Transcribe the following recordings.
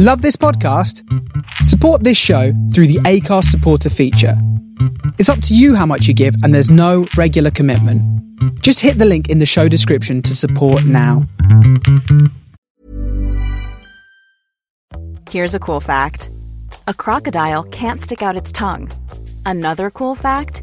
Love this podcast? Support this show through the Acast supporter feature. It's up to you how much you give, and there's no regular commitment. Just hit the link in the show description to support now. Here's a cool fact a crocodile can't stick out its tongue. Another cool fact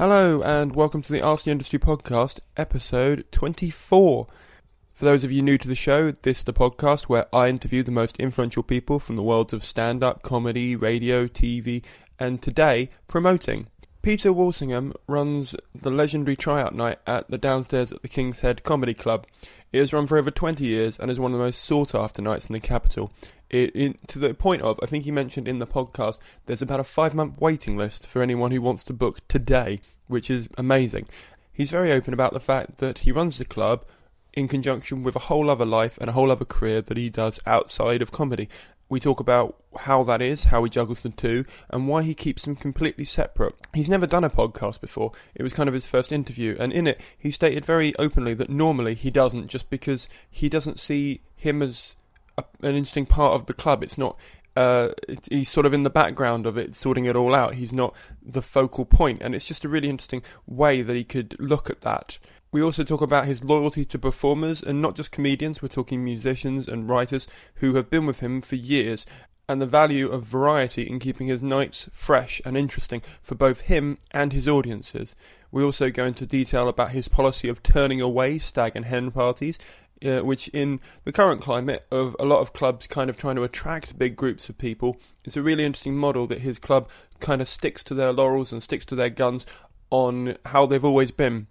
Hello and welcome to the Arsenal Industry Podcast, episode 24. For those of you new to the show, this is the podcast where I interview the most influential people from the worlds of stand-up, comedy, radio, TV, and today, promoting. Peter Walsingham runs the legendary tryout night at the downstairs at the King's Head Comedy Club. It has run for over 20 years and is one of the most sought after nights in the capital. It, it, to the point of, I think he mentioned in the podcast, there's about a five month waiting list for anyone who wants to book today, which is amazing. He's very open about the fact that he runs the club in conjunction with a whole other life and a whole other career that he does outside of comedy. We talk about how that is, how he juggles the two, and why he keeps them completely separate. He's never done a podcast before. It was kind of his first interview, and in it, he stated very openly that normally he doesn't, just because he doesn't see him as a, an interesting part of the club. It's not. Uh, it, he's sort of in the background of it, sorting it all out. He's not the focal point, and it's just a really interesting way that he could look at that. We also talk about his loyalty to performers and not just comedians, we're talking musicians and writers who have been with him for years, and the value of variety in keeping his nights fresh and interesting for both him and his audiences. We also go into detail about his policy of turning away stag and hen parties, uh, which in the current climate of a lot of clubs kind of trying to attract big groups of people, it's a really interesting model that his club kind of sticks to their laurels and sticks to their guns on how they've always been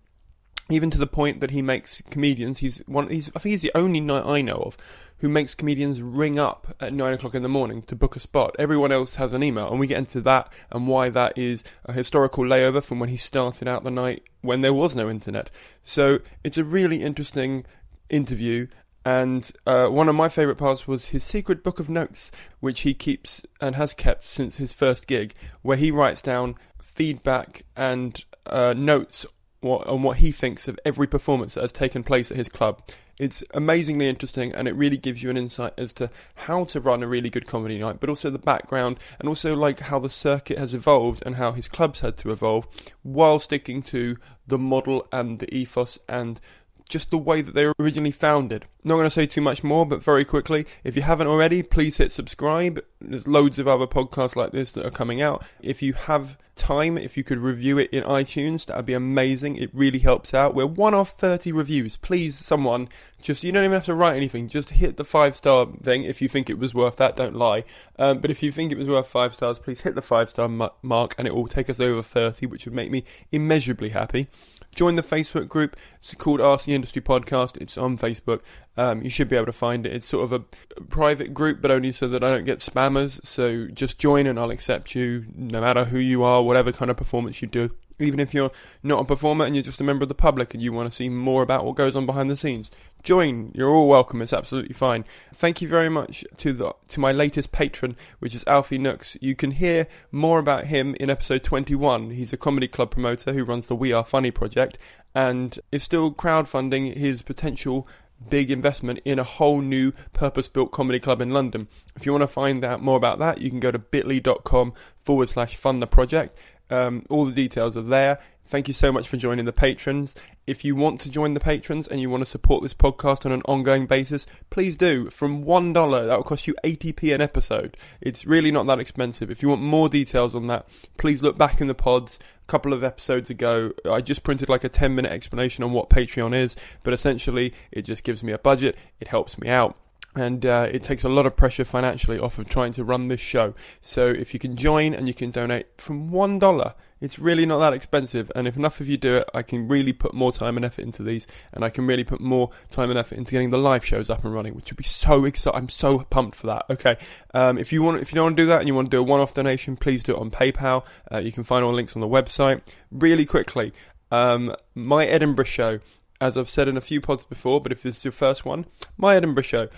even to the point that he makes comedians. He's one. He's I think he's the only night I know of who makes comedians ring up at nine o'clock in the morning to book a spot. Everyone else has an email, and we get into that and why that is a historical layover from when he started out the night when there was no internet. So it's a really interesting interview. And uh, one of my favourite parts was his secret book of notes, which he keeps and has kept since his first gig, where he writes down feedback and uh, notes what, on what he thinks of every performance that has taken place at his club. It's amazingly interesting and it really gives you an insight as to how to run a really good comedy night, but also the background and also like how the circuit has evolved and how his clubs had to evolve while sticking to the model and the ethos and just the way that they were originally founded. Not going to say too much more, but very quickly, if you haven't already, please hit subscribe. There's loads of other podcasts like this that are coming out. If you have time, if you could review it in iTunes, that would be amazing. It really helps out. We're one off 30 reviews. Please, someone, just, you don't even have to write anything. Just hit the five star thing if you think it was worth that. Don't lie. Um, but if you think it was worth five stars, please hit the five star mark and it will take us over 30, which would make me immeasurably happy. Join the Facebook group. It's called RC Industry Podcast. It's on Facebook. Um, you should be able to find it. It's sort of a private group, but only so that I don't get spammers. So just join and I'll accept you no matter who you are, whatever kind of performance you do. Even if you're not a performer and you're just a member of the public and you want to see more about what goes on behind the scenes, join. You're all welcome. It's absolutely fine. Thank you very much to the to my latest patron, which is Alfie Nooks. You can hear more about him in episode 21. He's a comedy club promoter who runs the We Are Funny project and is still crowdfunding his potential big investment in a whole new purpose-built comedy club in London. If you want to find out more about that, you can go to bit.ly.com forward slash fund the project. Um, all the details are there. Thank you so much for joining the patrons. If you want to join the patrons and you want to support this podcast on an ongoing basis, please do. From $1, that will cost you 80p an episode. It's really not that expensive. If you want more details on that, please look back in the pods. A couple of episodes ago, I just printed like a 10 minute explanation on what Patreon is, but essentially it just gives me a budget, it helps me out and uh, it takes a lot of pressure financially off of trying to run this show. So if you can join and you can donate from one dollar, it's really not that expensive. And if enough of you do it, I can really put more time and effort into these, and I can really put more time and effort into getting the live shows up and running, which would be so exciting. I'm so pumped for that. Okay, um, if you want, if you don't want to do that and you want to do a one-off donation, please do it on PayPal. Uh, you can find all links on the website. Really quickly, um, my Edinburgh show as I've said in a few pods before, but if this is your first one, my Edinburgh show.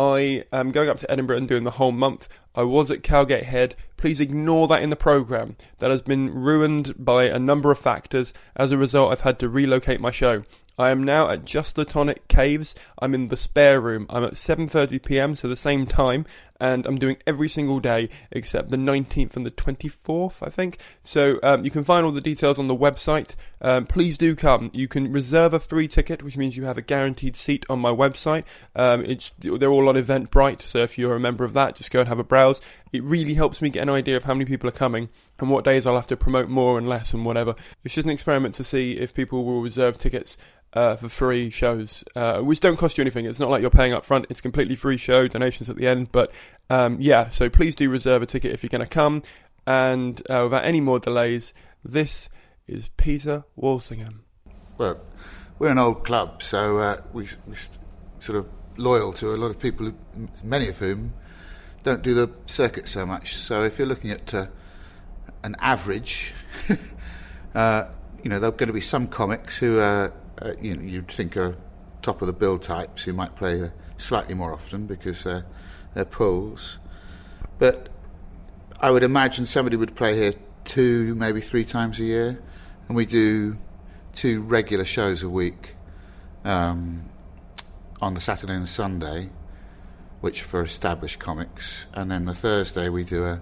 I am going up to Edinburgh and doing the whole month. I was at Cowgate Head. Please ignore that in the programme. That has been ruined by a number of factors. As a result, I've had to relocate my show. I am now at Just the Tonic Caves. I'm in the spare room. I'm at 7:30 p.m. so the same time and I'm doing every single day except the 19th and the 24th, I think. So um, you can find all the details on the website. Um, please do come. You can reserve a free ticket, which means you have a guaranteed seat on my website. Um, it's they're all on Eventbrite, so if you're a member of that, just go and have a browse. It really helps me get an idea of how many people are coming and what days I'll have to promote more and less and whatever. It's just an experiment to see if people will reserve tickets uh, for free shows, uh, which don't cost you anything. It's not like you're paying up front. It's completely free show, donations at the end. But um, yeah, so please do reserve a ticket if you're going to come. And uh, without any more delays, this is Peter Walsingham. Well, we're an old club, so uh, we, we're sort of loyal to a lot of people, many of whom don't do the circuit so much. So if you're looking at uh, an average, uh, you know, there are going to be some comics who are uh, you know, you'd think are top of the bill types who might play uh, slightly more often because they're pulls. But I would imagine somebody would play here two, maybe three times a year, and we do two regular shows a week um, on the Saturday and Sunday, which for established comics, and then the Thursday we do a,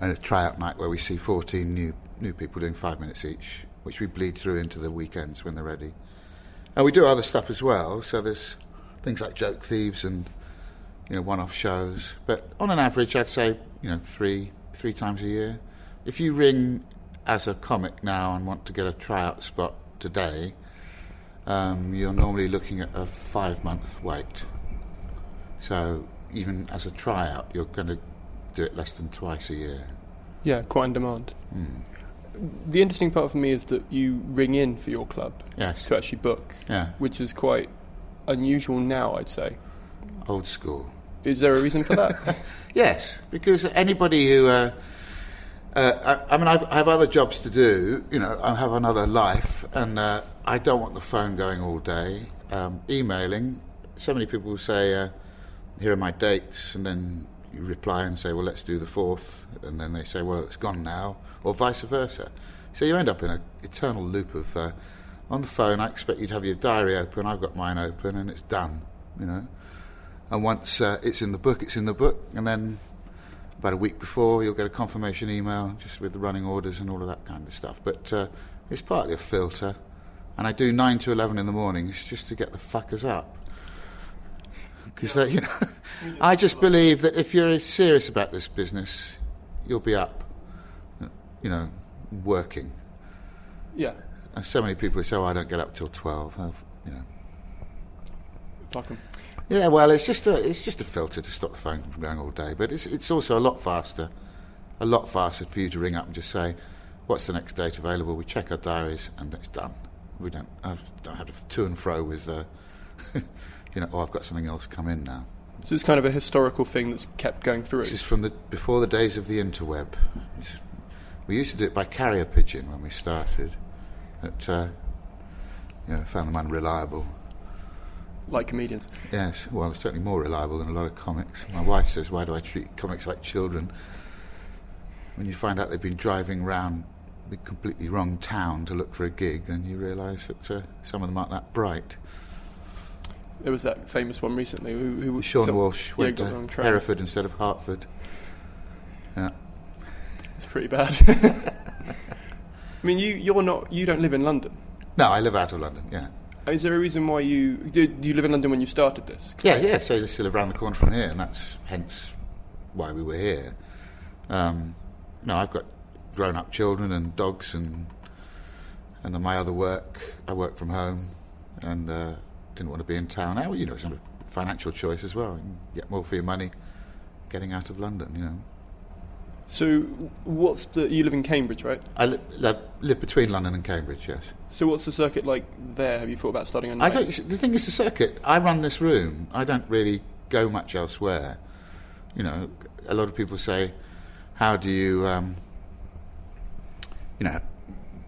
a tryout night where we see 14 new new people doing five minutes each, which we bleed through into the weekends when they're ready. And we do other stuff as well. So there's things like joke thieves and you know one-off shows. But on an average, I'd say you know three three times a year. If you ring as a comic now and want to get a tryout spot today, um, you're normally looking at a five-month wait. So even as a tryout, you're going to do it less than twice a year. Yeah, quite in demand. Mm the interesting part for me is that you ring in for your club yes. to actually book, yeah. which is quite unusual now, I'd say. Old school. Is there a reason for that? yes, because anybody who, uh, uh, I, I, mean, I've, I have other jobs to do. You know, I have another life, and uh, I don't want the phone going all day. Um, emailing, so many people say, uh, "Here are my dates," and then you reply and say, well, let's do the fourth, and then they say, well, it's gone now, or vice versa. So you end up in an eternal loop of, uh, on the phone, I expect you to have your diary open, I've got mine open, and it's done, you know. And once uh, it's in the book, it's in the book, and then about a week before, you'll get a confirmation email just with the running orders and all of that kind of stuff. But uh, it's partly a filter, and I do 9 to 11 in the mornings just to get the fuckers up because you know, I just believe that if you're serious about this business, you'll be up, you know, working. Yeah. And so many people say, "Oh, I don't get up till 12. I've, you know. Fuck them. Yeah, well, it's just a it's just a filter to stop the phone from going all day, but it's it's also a lot faster, a lot faster for you to ring up and just say, "What's the next date available?" We check our diaries and it's done. We don't I don't have to to and fro with. Uh, you know, oh, I've got something else come in now. So it's kind of a historical thing that's kept going through. This is from the before the days of the interweb. We used to do it by carrier pigeon when we started, but uh, you know, found them unreliable. Like comedians. Yes, well, certainly more reliable than a lot of comics. My wife says, "Why do I treat comics like children?" When you find out they've been driving around the completely wrong town to look for a gig, then you realise that uh, some of them aren't that bright. There was that famous one recently. Who, who Sean so, Walsh went yeah, to Hereford instead of Hertford. Yeah, it's pretty bad. I mean, you you're not you don't live in London. No, I live out of London. Yeah. Is there a reason why you did you live in London when you started this? Yeah, yeah. So I still live around the corner from here, and that's hence why we were here. Um, I've got grown-up children and dogs, and and my other work, I work from home, and uh, didn't want to be in town. Now, you know, it's a financial choice as well. You get more for your money getting out of London. You know. So, what's the you live in Cambridge, right? I li- live, live between London and Cambridge. Yes. So, what's the circuit like there? Have you thought about starting a I don't. The thing is, the circuit. I run this room. I don't really go much elsewhere. You know, a lot of people say, "How do you, um, you know,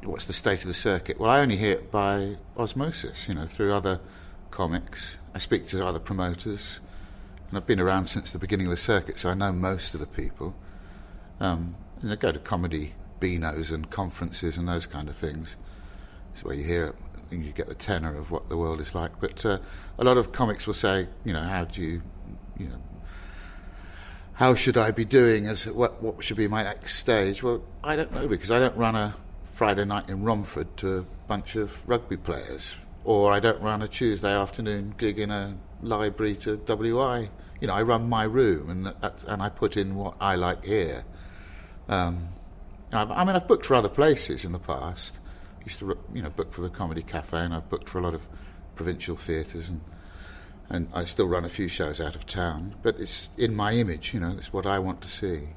what's the state of the circuit?" Well, I only hear it by osmosis. You know, through other comics. I speak to other promoters, and I've been around since the beginning of the circuit, so I know most of the people. Um, and I go to comedy beanos and conferences and those kind of things. It's where you hear, and you get the tenor of what the world is like. But uh, a lot of comics will say, you know, how do you, you know, how should I be doing? As what what should be my next stage? Well, I don't know because I don't run a Friday night in Romford to a bunch of rugby players, or I don't run a Tuesday afternoon gig in a library to WI. You know, I run my room and that, and I put in what I like here. Um, I've, I mean, I've booked for other places in the past. I used to, you know, book for the Comedy Cafe, and I've booked for a lot of provincial theatres, and and I still run a few shows out of town. But it's in my image, you know, it's what I want to see.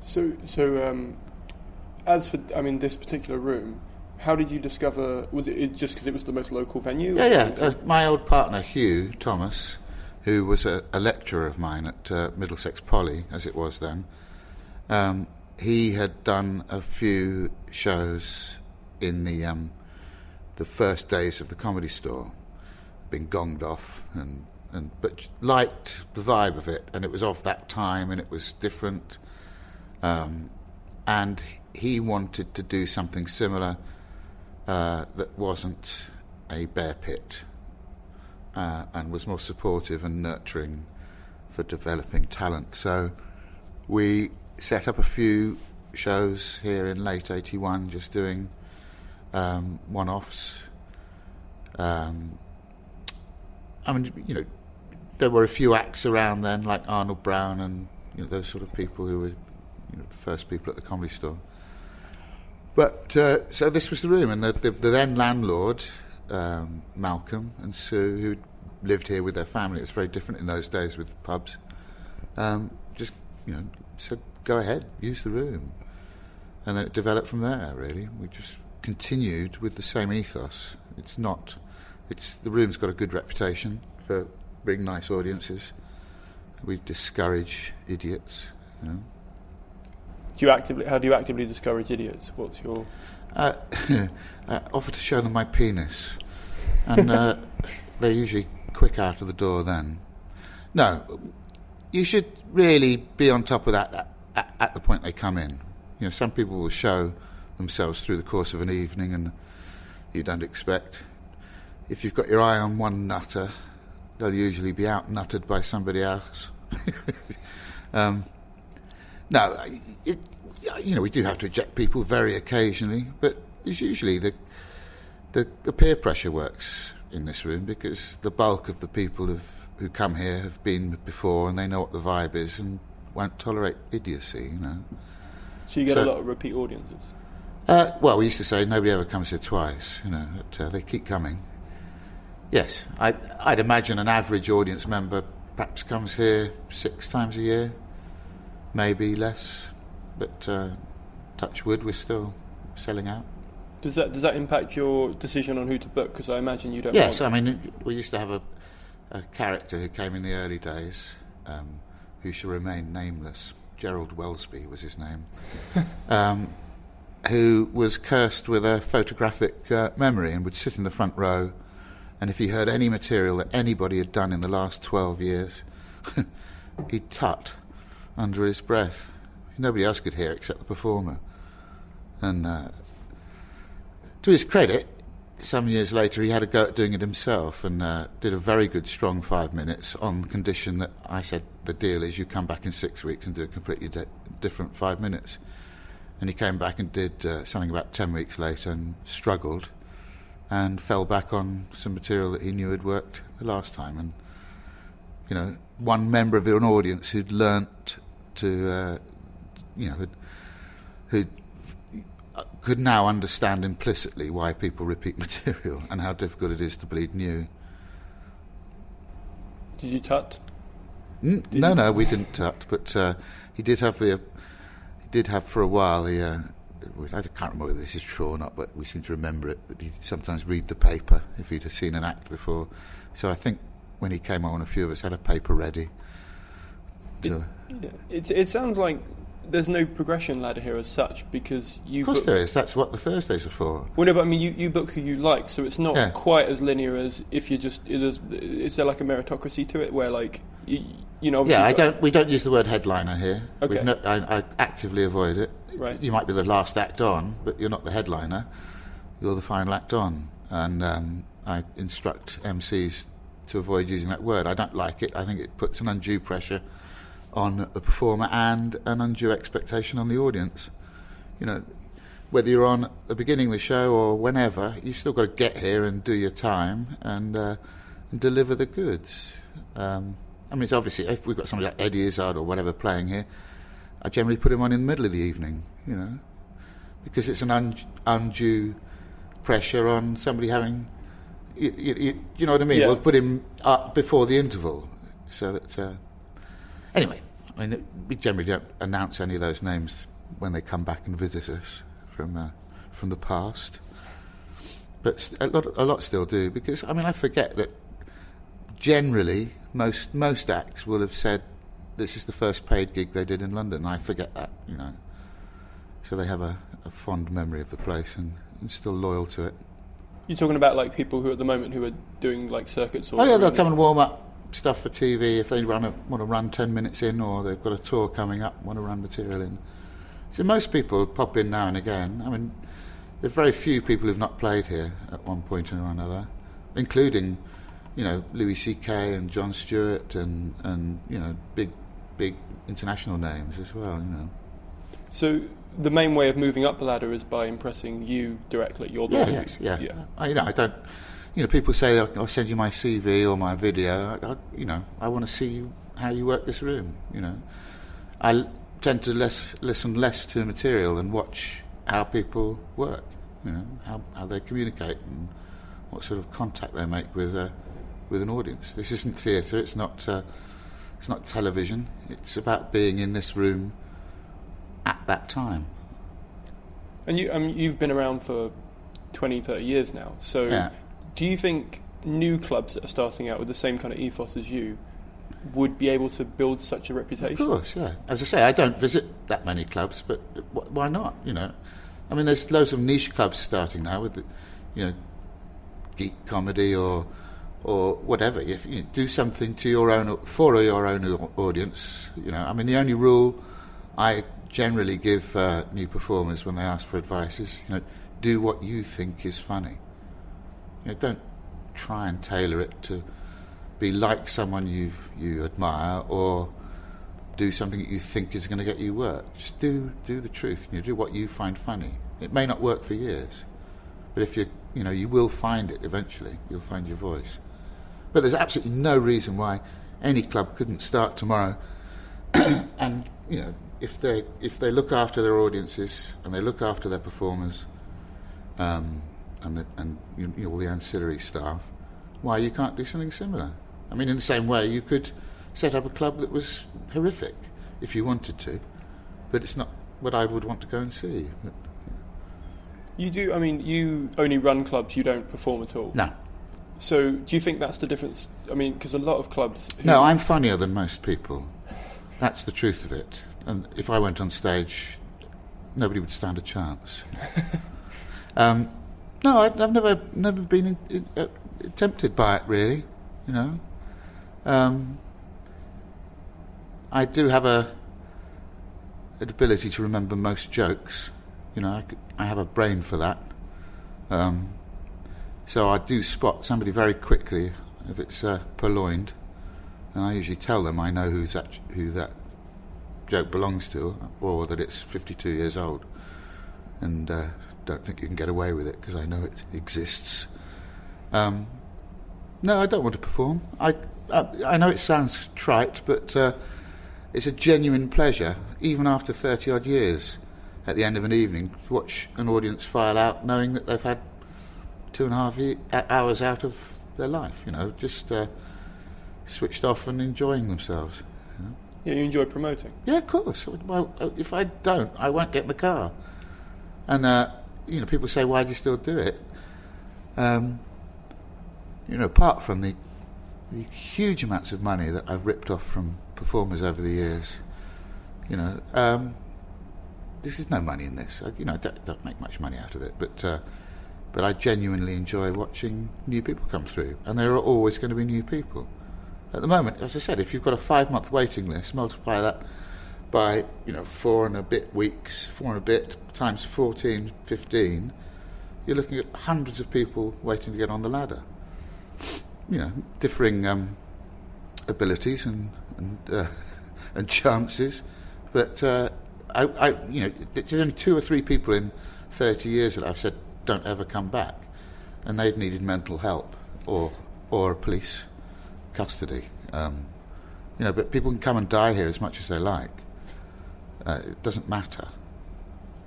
So, so um, as for I mean, this particular room, how did you discover? Was it just because it was the most local venue? Yeah, yeah. Uh, my old partner Hugh Thomas, who was a, a lecturer of mine at uh, Middlesex Poly, as it was then. Um, he had done a few shows in the um, the first days of the comedy store, been gonged off and and but liked the vibe of it, and it was of that time, and it was different. Um, and he wanted to do something similar uh, that wasn't a bear pit, uh, and was more supportive and nurturing for developing talent. So we set up a few shows here in late 81, just doing um, one offs. Um, I mean, you know, there were a few acts around then, like Arnold Brown and you know, those sort of people who were you know, the first people at the comedy store. But uh, so this was the room, and the, the, the then landlord, um, Malcolm and Sue, who lived here with their family. It was very different in those days with pubs. Um, just you know, said, "Go ahead, use the room," and then it developed from there. Really, we just continued with the same ethos. It's not. It's the room's got a good reputation for being nice audiences. We discourage idiots. You know. Do you actively? How do you actively discourage idiots? What's your? Uh, I offer to show them my penis, and uh, they're usually quick out of the door. Then, no, you should really be on top of that at, the point they come in. You know, some people will show themselves through the course of an evening, and you don't expect. If you've got your eye on one nutter, they'll usually be out nutted by somebody else. um, no, it, you know, we do have to eject people very occasionally, but it's usually the, the, the peer pressure works in this room because the bulk of the people have, who come here have been before and they know what the vibe is and won't tolerate idiocy, you know. So you get So- a lot of repeat audiences. Uh, well, we used to say nobody ever comes here twice, you know, but, uh, they keep coming. Yes, I, I'd imagine an average audience member perhaps comes here six times a year, maybe less, but uh, touch wood, we're still selling out. Does that does that impact your decision on who to book? Because I imagine you don't. Yes, I mean, we used to have a, a character who came in the early days, um, who shall remain nameless. Gerald Wellesby was his name, um, who was cursed with a photographic uh, memory and would sit in the front row. And if he heard any material that anybody had done in the last 12 years, he'd tut under his breath. Nobody else could hear except the performer. And uh, to his credit, some years later, he had a go at doing it himself and uh, did a very good, strong five minutes on condition that I said the deal is you come back in six weeks and do a completely di- different five minutes. and he came back and did uh, something about 10 weeks later and struggled and fell back on some material that he knew had worked the last time. And, you know, one member of an audience who'd learnt to, uh, you know, who could now understand implicitly why people repeat material and how difficult it is to bleed new. Did you tut? Mm, no, no, we didn't tut, but uh, he did have the. he did have for a while the. Uh, I can't remember whether this is true or not, but we seem to remember it. That he'd sometimes read the paper if he'd have seen an act before. So I think when he came on, a few of us had a paper ready. It, yeah. it, it sounds like there's no progression ladder here as such because you. Of course, book, there is. That's what the Thursdays are for. Well, no, but I mean, you, you book who you like, so it's not Yeah. quite as linear as if you just. Is, is there like a meritocracy to it where like you, you know? Yeah, I don't. We don't use the word headliner here. Okay. We've no, I, I actively avoid it. Right. You might be the last act on, but you're not the headliner. You're the final act on, and um, I instruct MCs to avoid using that word. I don't like it. I think it puts an undue pressure on the performer and an undue expectation on the audience. You know, whether you're on the beginning of the show or whenever, you've still got to get here and do your time and, uh, and deliver the goods. Um, I mean, it's obviously if we've got somebody like Eddie Izzard or whatever playing here, I generally put him on in the middle of the evening. You know, because it's an un- undue pressure on somebody having. You, you, you, know what I mean? Yeah. We'll put him up before the interval, so that. Uh, anyway, I mean, we generally don't announce any of those names when they come back and visit us from uh, from the past. But a lot, a lot still do because I mean, I forget that generally most most acts will have said this is the first paid gig they did in London. I forget that, you know. So they have a, a fond memory of the place and, and still loyal to it. You're talking about like people who at the moment who are doing like circuits or. Oh yeah, they'll come and warm up stuff for TV if they run a, want to run ten minutes in, or they've got a tour coming up, want to run material in. So most people pop in now and again. I mean, there are very few people who've not played here at one point or another, including, you know, Louis C.K. and Jon Stewart and and you know big big international names as well. You know. So the main way of moving up the ladder is by impressing you directly. You're Yeah, yes, yeah. yeah. I, you know, I don't. You know, people say I'll, I'll send you my CV or my video. I, I, you know, I want to see how you work this room. You know, I tend to less listen less to material and watch how people work. You know, how how they communicate and what sort of contact they make with uh, with an audience. This isn't theatre. It's not. Uh, it's not television. It's about being in this room at that time. And you, um, you've been around for 20, 30 years now. So Yeah. Do you think new clubs that are starting out with the same kind of ethos as you would be able to build such a reputation? Of course, yeah. As I say, I don't visit that many clubs, but wh- why not? You know, I mean, there's loads of niche clubs starting now with, the, you know, geek comedy or or whatever. If you do something to your own for your own audience, you know. I mean, the only rule I generally give uh, new performers when they ask for advice is, you know, do what you think is funny. You know, don't try and tailor it to be like someone you you admire or do something that you think is going to get you work. Just do do the truth. You know, do what you find funny. It may not work for years, but if you you know you will find it eventually. You'll find your voice. But there's absolutely no reason why any club couldn't start tomorrow. and you know, if they if they look after their audiences and they look after their performers, um, and the, and you know, all the ancillary staff, why you can't do something similar? I mean, in the same way, you could set up a club that was horrific if you wanted to, but it's not what I would want to go and see. But, You do, I mean, you only run clubs, you don't perform at all. no, So do you think that's the difference? I mean, because a lot of clubs. no, I'm funnier than most people. That's the truth of it. And if I went on stage, nobody would stand a chance. um, no, I, I've never never been in, in, uh, tempted by it really. You know, um, I do have a an ability to remember most jokes. You know, I, I have a brain for that. Um, so I do spot somebody very quickly if it's uh, purloined, and I usually tell them I know who's that, who that joke belongs to, or that it's 52 years old. and uh, don't think you can get away with it because I know it exists. Um, no, I don't want to perform. I, I, I know it sounds trite, but uh, it's a genuine pleasure, even after 30 odd years, at the end of an evening, to watch an audience file out knowing that they've had two and a half ye- hours out of their life, you know, just uh, switched off and enjoying themselves. You know? Yeah, you enjoy promoting. Yeah, of course. Well, if I don't, I won't get in the car. And, uh, you know, people say, why do you still do it? Um, you know, apart from the, the huge amounts of money that I've ripped off from performers over the years, you know, um, this is no money in this. I, you know, I don't, don't make much money out of it, but uh, but I genuinely enjoy watching new people come through, and there are always going to be new people. At the moment, as I said, if you've got a five-month waiting list, multiply that by you know four and a bit weeks, four and a bit times 14, 15, you're looking at hundreds of people waiting to get on the ladder. You know, differing um, abilities and and, uh, and chances, but uh, I, I, you know, there's only two or three people in 30 years that I've said don't ever come back, and they've needed mental help or or police custody. Um, you know, but people can come and die here as much as they like. Uh, it doesn't matter.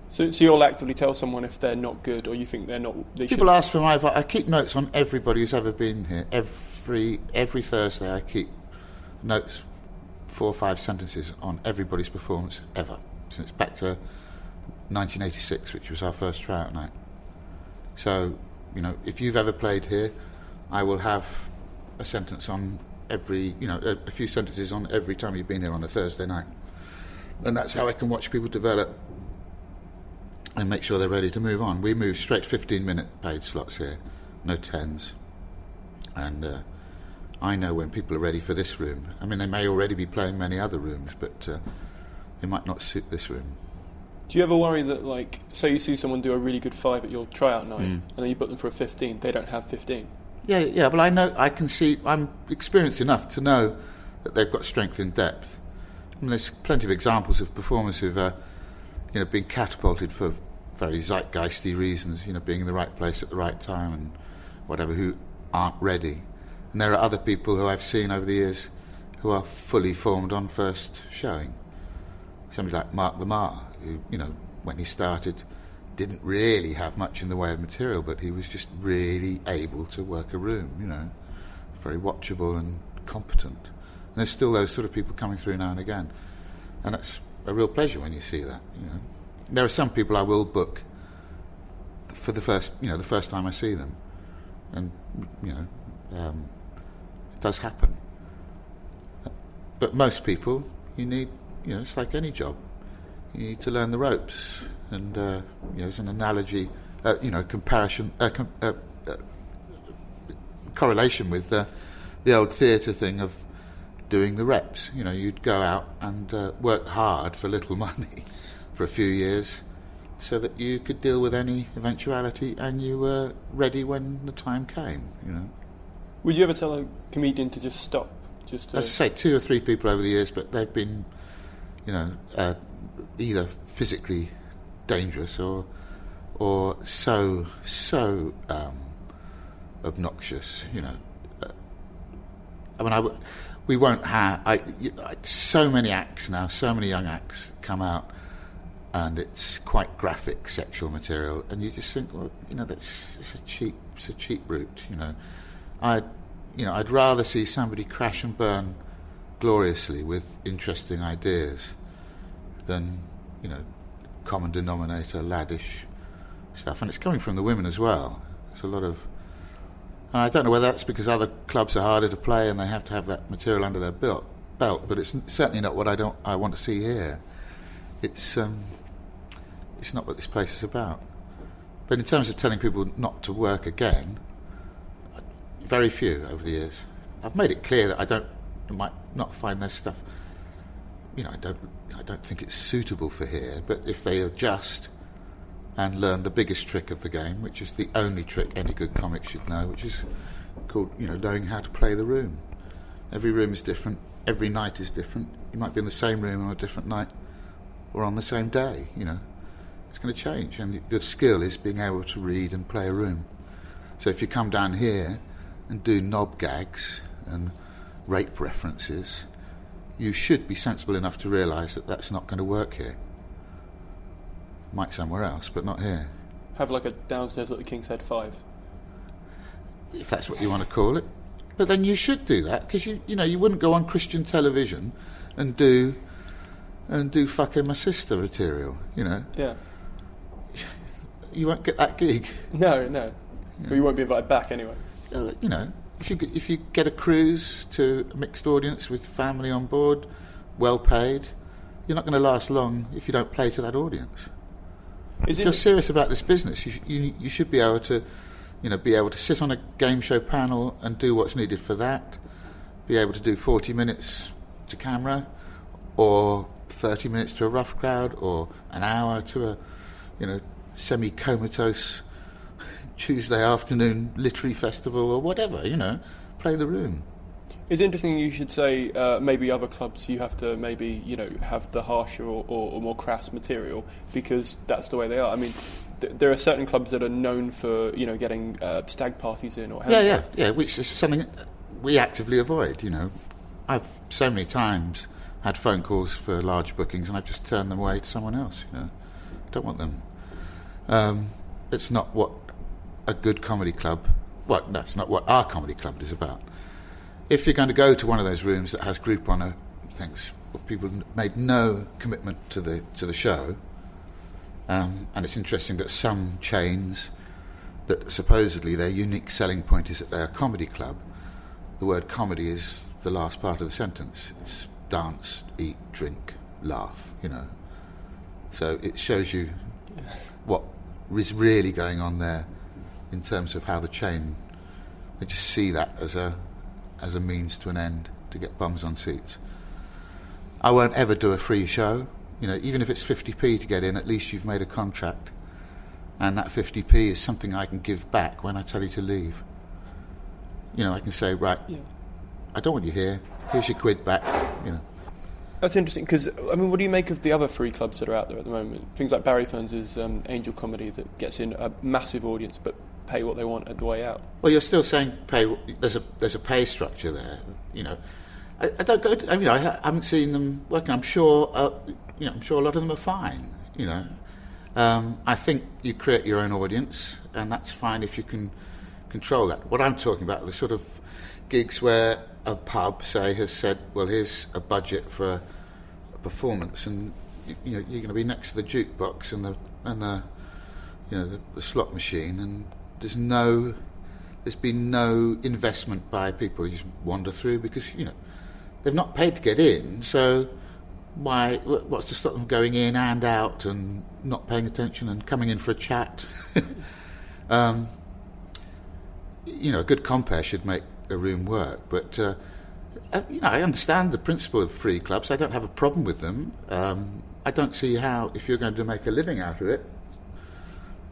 So, so you'll actively tell someone if they're not good or you think they're not. They People should- ask for my advice. I keep notes on everybody who's ever been here. Every every Thursday, I keep notes, four or five sentences on everybody's performance ever since back to 1986, which was our first tryout night. So, you know, if you've ever played here, I will have a sentence on every, you know, a, a few sentences on every time you've been here on a Thursday night, and that's how I can watch people develop and make sure they're ready to move on. We move straight 15 minute paid slots here, no tens. And uh, I know when people are ready for this room. I mean, they may already be playing many other rooms, but uh, they might not suit this room. Do you ever worry that, like, say you see someone do a really good five at your tryout night, Mm. and then you book them for a 15, they don't have 15? Yeah, yeah, but I know, I can see, I'm experienced enough to know that they've got strength in depth. Mean, there's plenty of examples of performers who've, uh, you know, been catapulted for very zeitgeisty reasons, you know, being in the right place at the right time and whatever, who aren't ready. And there are other people who I've seen over the years who are fully formed on first showing. Somebody like Mark Lamarr, who, you know, when he started, didn't really have much in the way of material, but he was just really able to work a room, you know, very watchable and competent. There's still those sort of people coming through now and again. And that's a real pleasure when you see that, you know. There are some people I will book for the first, you know, the first time I see them. And, you know, um, it does happen. But most people, you need, you know, it's like any job. You need to learn the ropes. And, uh, you know, as an analogy, uh, you know, comparison, uh, com- uh, uh, correlation with uh, the old theatre thing of doing the reps. You know, you'd go out and uh, work hard for little money for a few years so that you could deal with any eventuality and you were ready when the time came, you know. Would you ever tell a comedian to just stop? Just to, As I say, two or three people over the years, but they've been, you know, uh, either physically dangerous or or so so um, obnoxious. You know, uh, I mean, I w- we won't have I, so many acts now. So many young acts come out, and it's quite graphic sexual material, and you just think, well, you know, that's it's a cheap it's a cheap route. You know, I you know, I'd rather see somebody crash and burn gloriously with interesting ideas than, you know, common denominator, laddish stuff. And it's coming from the women as well. There's a lot of. And I don't know whether that's because other clubs are harder to play and they have to have that material under their belt, belt but it's certainly not what I don't I want to see here. It's um, it's not what this place is about. But in terms of telling people not to work again, very few over the years. I've made it clear that I don't might not find their stuff. You know, I don't I don't think it's suitable for here. But if they adjust and learn the biggest trick of the game, which is the only trick any good comic should know, which is called you know knowing how to play the room. Every room is different. Every night is different. You might be in the same room on a different night, or on the same day. You know, It's going to change, and the, the skill is being able to read and play a room. So if you come down here and do knob gags and rape references, you should be sensible enough to realise that that's not going to work here. Might somewhere else, but not here. Have like a downstairs at the King's Head Five. if that's what you want to call it. But then you should do that because you you know you wouldn't go on Christian television and do and do fucking my sister material. You know Yeah. you won't get that gig. No, no. We won't be invited back anyway. You know if you if you get a cruise to a mixed audience with family on board, well paid, you're not going to last long if you don't play to that audience. Is if you're serious about this business, you, you you should be able to, you know, be able to sit on a game show panel and do what's needed for that. Be able to do 40 minutes to camera, or 30 minutes to a rough crowd, or an hour to a, you know, semi-comatose Tuesday afternoon literary festival or whatever. You know, play the room. It's interesting you should say uh, maybe other clubs you have to maybe you know have the harsher or, or, or more crass material because that's the way they are. I mean, th- there are certain clubs that are known for you know getting uh, stag parties in or Yeah, yeah, yeah. Which is something we actively avoid. You know, I've so many times had phone calls for large bookings, and I've just turned them away to someone else. You know, don't want them. Um, it's not what a good comedy club. Well, no, it's not what our comedy club is about. If you're going to go to one of those rooms that has Groupon things, people made no commitment to the to the show, um, and it's interesting that some chains that supposedly their unique selling point is that they're a comedy club. The word comedy is the last part of the sentence. It's dance, eat, drink, laugh, you know. So it shows you what is really going on there in terms of how the chain, they just see that as a, as a means to an end to get bums on seats. I won't ever do a free show. You know, even if it's 50p to get in, at least you've made a contract and that 50p is something I can give back when I tell you to leave. You know, I can say, right, Yeah. I don't want you here. Here's your quid back. You know, That's interesting because I mean, what do you make of the other free clubs that are out there at the moment? Things like Barry Ferns' um, Angel Comedy that gets in a massive audience but pay what they want at the way out. well, you're still saying pay. There's a there's a pay structure there. You know, I, I don't go. To, I mean, I haven't seen them working. I'm sure. Uh, you know, I'm sure a lot of them are fine. You know, um, I think you create your own audience, and that's fine if you can control that. What I'm talking about are the sort of gigs where a pub, say, has said, "Well, here's a budget for a, a performance," and you, you know you're going to be next to the jukebox and the and the you know the, the slot machine, and there's no there's been no investment by people who just wander through because you know they've not paid to get in, so why? What's to stop them going in and out and not paying attention and coming in for a chat? um, you know, a good compère should make a room work, but. Uh, uh, you know, I understand the principle of free clubs. I don't have a problem with them. Um, I don't see how, if you're going to make a living out of it,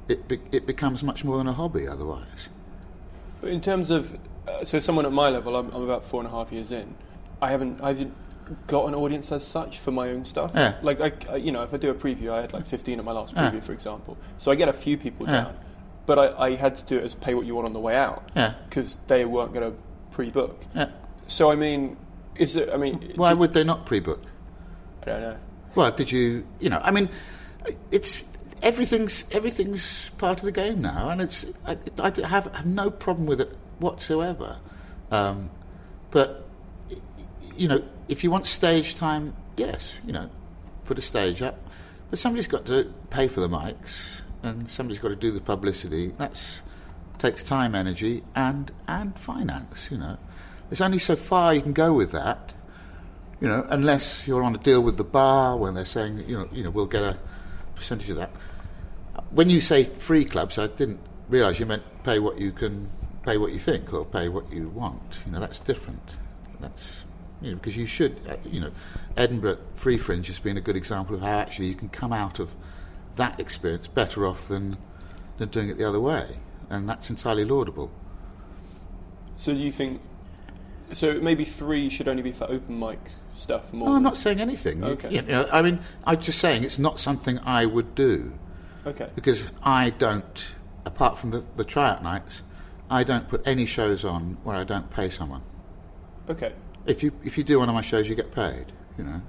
it be- it becomes much more than a hobby otherwise. But in terms of, uh, so someone at my level, I'm, I'm about four and a half years in. I haven't, I haven't got an audience as such for my own stuff. Yeah. Like, I, I- you know, if I do a preview, I had like 15 at my last Yeah. preview, for example. So I get a few people Yeah. down. But I, I had to do it as pay what you want on the way out. Yeah. Because they weren't going to pre-book. Yeah. So I mean, is it? I mean, Why would they not pre-book? I don't know. Well, did you? You know, I mean, it's everything's everything's part of the game now, and it's I, I have, have no problem with it whatsoever. Um, but you know, if you want stage time, yes, you know, put a stage up. But somebody's got to pay for the mics, and somebody's got to do the publicity. That's takes time, energy, and and finance. You know, there's only so far you can go with that. You know, unless you're on a deal with the bar when they're saying, you know, you know, we'll get a percentage of that. When you say free clubs, I didn't realise you meant pay what you can, pay what you think, or pay what you want. You know, that's different. That's you know because you should, uh, you know, Edinburgh Free Fringe has been a good example of how actually you can come out of that experience better off than than doing it the other way, and that's entirely laudable. So you think? So maybe three should only be for open mic stuff. More. No, I'm not saying anything. You- Okay. You know, I mean, I'm just saying it's not something I would do. Okay. Because I don't, apart from the, the tryout nights, I don't put any shows on where I don't pay someone. Okay. If you if you do one of my shows, you get paid. You know,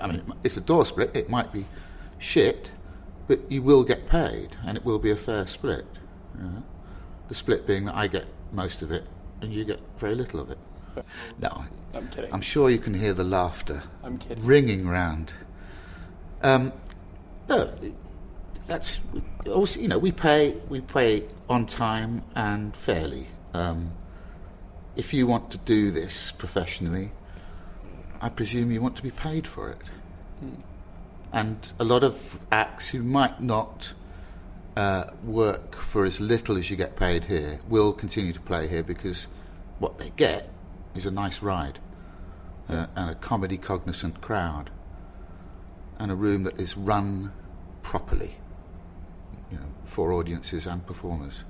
I mean, it's a door split. It might be shit, but you will get paid, and it will be a fair split. You know? The split being that I get most of it, and you get very little of it. No, I'm kidding. I'm sure you can hear the laughter I'm kidding. ringing round. Um, no, that's also you know we pay we pay on time and fairly. Um, if you want to do this professionally, I presume you want to be paid for it. And a lot of acts who might not uh, work for as little as you get paid here will continue to play here because what they get is a nice ride uh, and a comedy cognizant crowd and a room that is run properly for audiences and performers.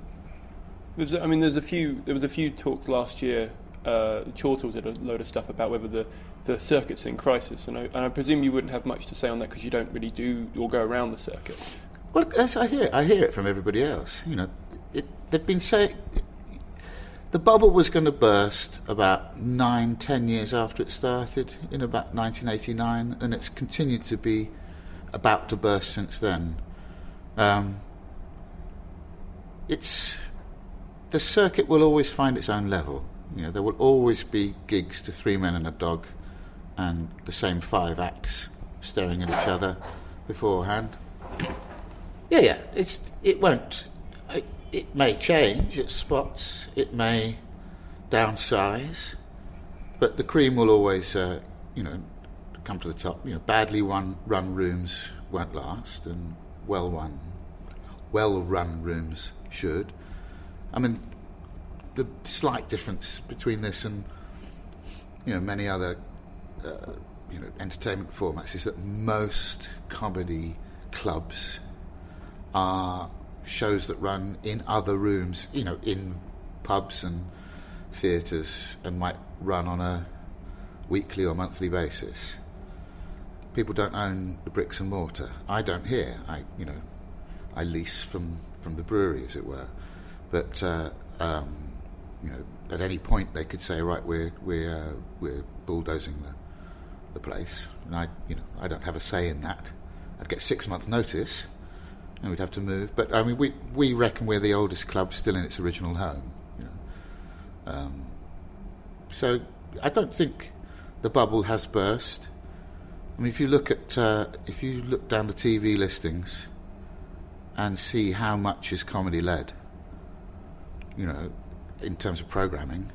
There's, I mean, there's a few. There was a few talks last year. Uh, Chortle did a load of stuff about whether the, the circuit's in crisis, and I, and I presume you wouldn't have much to say on that because you don't really do or go around the circuit. Well, as I hear, I hear it from everybody else. You know, it, they've been saying the bubble was going to burst about nine, ten years after it started in about 1989, and it's continued to be about to burst since then. Um, it's the circuit will always find its own level. You know, there will always be gigs to three men and a dog, and the same five acts staring at each other beforehand. Yeah, yeah. It's it won't. It, may change at spots. It may downsize, but the cream will always, uh, you know, come to the top. You know, badly run rooms won't last, and well run, well run rooms should. I mean, the slight difference between this and you know many other uh, you know entertainment formats is that most comedy clubs are shows that run in other rooms, you know, in pubs and theatres, and might run on a weekly or monthly basis. People don't own the bricks and mortar. I don't here. I, you know, I lease from from the brewery, as it were. But uh, um, you know, at any point they could say, right, we're we're uh, we're bulldozing the the place, and I, you know, I don't have a say in that. I'd get six months' notice, and we'd have to move. But I mean, we we reckon we're the oldest club still in its original home. You know. um, so I don't think the bubble has burst. I mean, if you look at uh, if you look down the TV listings and see how much is comedy led, you know, in terms of programming,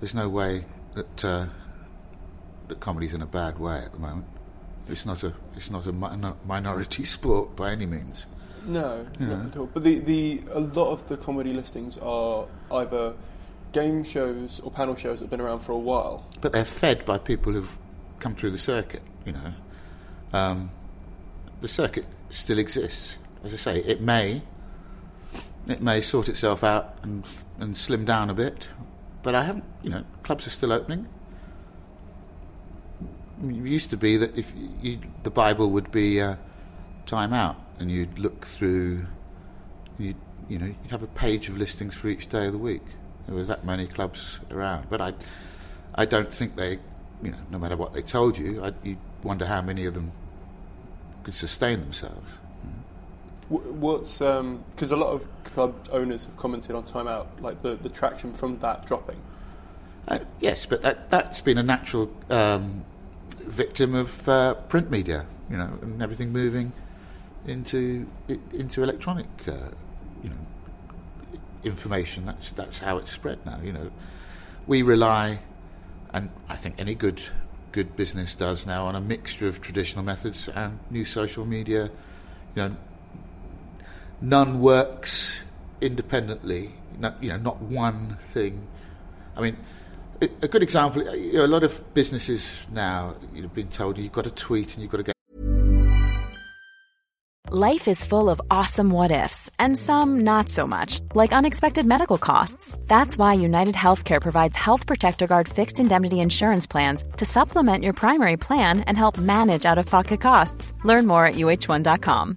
there's no way that uh, that comedy's in a bad way at the moment. It's not a it's not a mi- minority sport by any means. No, Yeah. not at all. But the, the a lot of the comedy listings are either game shows or panel shows that have been around for a while. but they're fed by people who've come through the circuit. You know, um, the circuit still exists. As I say, it may it may sort itself out and and slim down a bit, but I haven't. You know, clubs are still opening. It used to be that if you, the Bible would be uh, Time Out, and you'd look through, you you know, you'd have a page of listings for each day of the week. There were that many clubs around, but I, I don't think they, you know, no matter what they told you, I, you wonder how many of them could sustain themselves. Wh- What's because a lot of club owners have commented on Time Out, like the, the traction from that dropping. Uh, yes, but that, that's been a natural um, victim of uh, print media, you know, and everything moving into into electronic, uh, you know, information. That's that's how it's spread now. You know, we rely, and I think any good good business does now, on a mixture of traditional methods and new social media. You know, none works independently. Not, you know, not one thing. I mean, a good example. You know, a lot of businesses now you've been told you've got to tweet and you've got to get. Life is full of awesome what ifs, and some not so much, like unexpected medical costs. That's why United Healthcare provides Health Protector Guard fixed indemnity insurance plans to supplement your primary plan and help manage out of pocket costs. Learn more at uhone.com.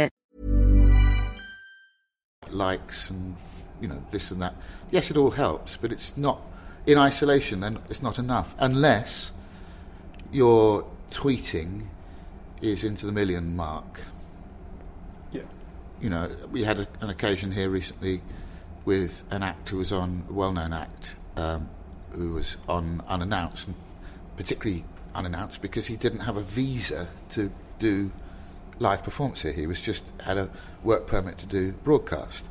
Likes and you know this and that. Yes, it all helps, but it's not in isolation. Then it's not enough unless your tweeting is into the million mark. Yeah. You know, we had a, an occasion here recently with an act who was on a well-known act um, who was on unannounced, and particularly unannounced because he didn't have a visa to do live performance here. He was just had a work permit to do broadcast,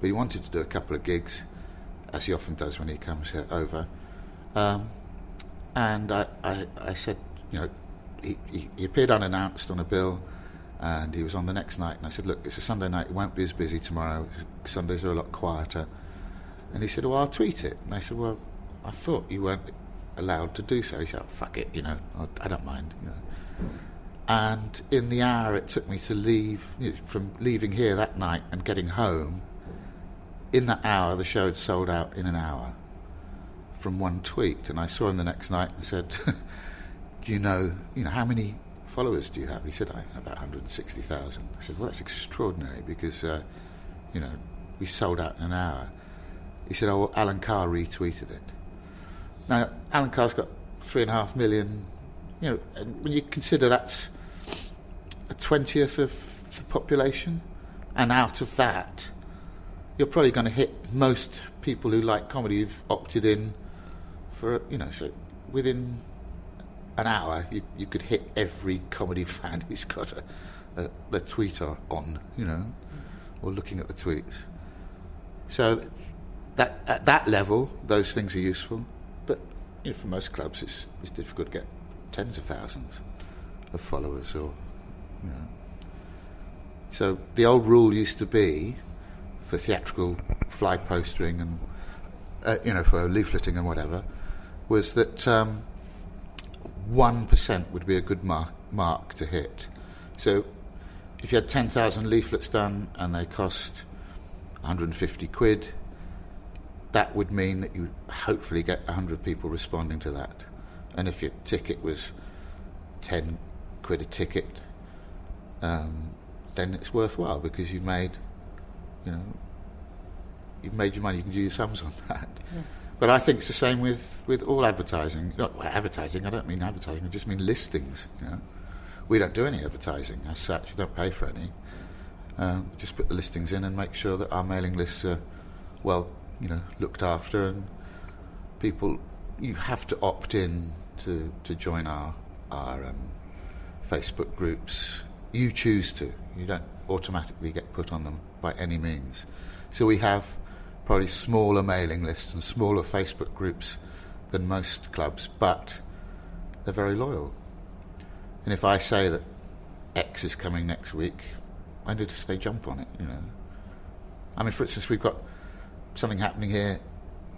but he wanted to do a couple of gigs, as he often does when he comes here over. Um, and I, I, I said, you know, he, he, he appeared unannounced on a bill, and he was on the next night. And I said, look, it's a Sunday night; it won't be as busy tomorrow. Sundays are a lot quieter. And he said, well, I'll tweet it. And I said, well, I thought you weren't allowed to do so. He said, oh, fuck it, you know, I, don't mind. You know. And in the hour it took me to leave, you know, from leaving here that night and getting home, in that hour the show had sold out in an hour from one tweet. And I saw him the next night and said, do you know, you know, how many followers do you have? He said, I have about 160,000. I said, well, that's extraordinary because, uh, you know, we sold out in an hour. He said, oh, Alan Carr retweeted it. Now, Alan Carr's got three and a half million, you know, and when you consider that's a twentieth of the population, and out of that, you're probably going to hit most people who like comedy who've opted in for, you know, so within an hour, you, you could hit every comedy fan who's got a, a, the tweeter on, you know, or looking at the tweets. So that at that level, those things are useful. But you know, for most clubs, it's, it's difficult to get tens of thousands of followers or you know. So the old rule used to be for theatrical fly postering and uh, you know for leafleting and whatever was that um, one would be a good mark mark to hit. So if you had ten thousand leaflets done and they cost 150 quid, that would mean that you hopefully get 100 people responding to that. And if your ticket was 10 quid a ticket, um, then it's worthwhile because you've made, you know, you've made your money. You can do your sums on that. Yeah. But I think it's the same with, with all advertising. Not well, advertising. I don't mean advertising. I just mean listings. You know, we don't do any advertising as such. We don't pay for any. Um, just put the listings in and make sure that our mailing lists are well, you know, looked after and people. You have to opt in to, to join our our um, Facebook groups. You choose to. You don't automatically get put on them by any means. So we have probably smaller mailing lists and smaller Facebook groups than most clubs, but they're very loyal. And if I say that X is coming next week, I notice they jump on it. You know. I mean, for instance, we've got something happening here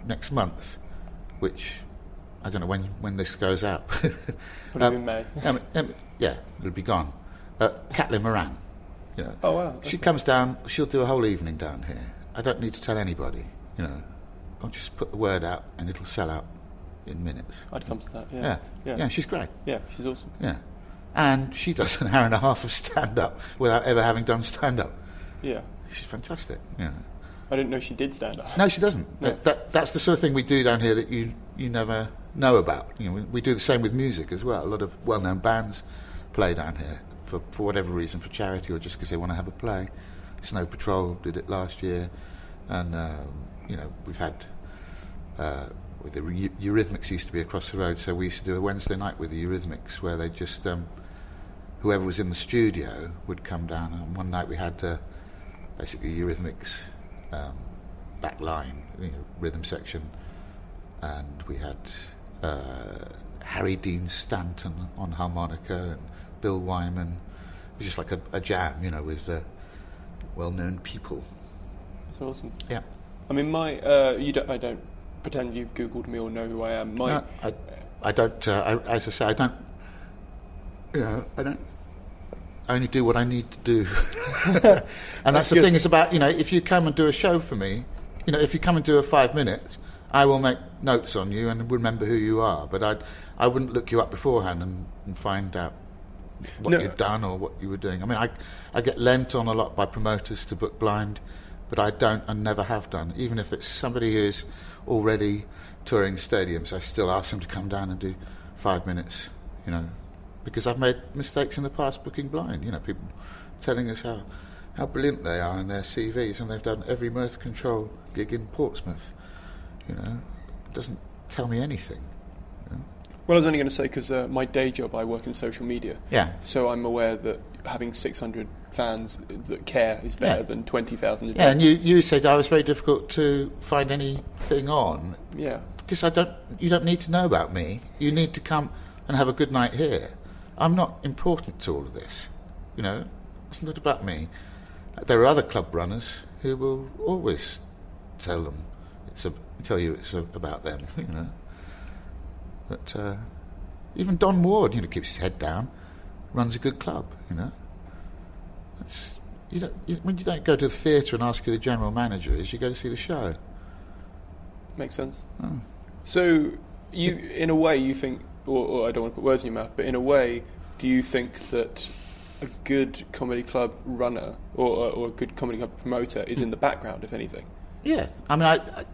next month, which I don't know when when this goes out. Would um, May? um, um, yeah, it'll be gone. Uh, Moran. You know, oh wow! She comes down. She'll do a whole evening down here. I don't need to tell anybody. You know, I'll just put the word out, and it'll sell out in minutes. I'd come to that. Yeah. Yeah. yeah. yeah she's great. Yeah, she's awesome. Yeah, and she does an hour and a half of stand up without ever having done stand up. Yeah, she's fantastic. Yeah. I didn't know she did stand up. No, she doesn't. No. That, that's the sort of thing we do down here that you, you never know about. You know, we, we do the same with music as well. A lot of well-known bands play down here for, for whatever reason, for charity or just because they want to have a play. Snow Patrol did it last year, and um, you know we've had uh, the Eurythmics used to be across the road, so we used to do a Wednesday night with the Eurythmics where they just um, whoever was in the studio would come down. And one night we had uh, basically Eurythmics um, back line, you know, rhythm section, and we had uh, Harry Dean Stanton on harmonica and Bill Wyman. It was just like a, a jam, you know, with uh, well-known people. That's awesome. Yeah. I mean, my uh, you don't. I don't pretend you've googled me or know who I am. My, no, I, I don't. Uh, I, as I say, I don't. You know, I don't. I only do what I need to do, and that's, that's the good. thing. It's about you know, if you come and do a show for me, you know, if you come and do a five minutes, I will make notes on you and remember who you are. But I, I wouldn't look you up beforehand and, and find out what no. you'd done or what you were doing. I mean, I, I get lent on a lot by promoters to book blind, but I don't and never have done. Even if it's somebody who is already touring stadiums, I still ask them to come down and do five minutes, you know, because I've made mistakes in the past booking blind. You know, people telling us how, how brilliant they are in their CVs, and they've done every mirth control gig in Portsmouth. You know, it doesn't tell me anything. You know? Well, I was only going to say because uh, my day job, I work in social media. Yeah. So I'm aware that having 600 fans that care is better yeah. than 20,000 Yeah, and you, you said I was very difficult to find anything on. Yeah. Because I don't, you don't need to know about me. You need to come and have a good night here. I'm not important to all of this. You know, it's not about me. There are other club runners who will always tell them it's a, tell you it's about them. You know, but uh, even Don Ward, you know, keeps his head down, runs a good club. You know, that's you don't you, when you don't go to the theatre and ask who the general manager is, you go to see the show. Makes sense. Oh. So you, in a way, you think or, or I don't want to put words in your mouth, but in a way, do you think that a good comedy club runner or, or a good comedy club promoter is in the background, if anything? Yeah, I mean, I, I,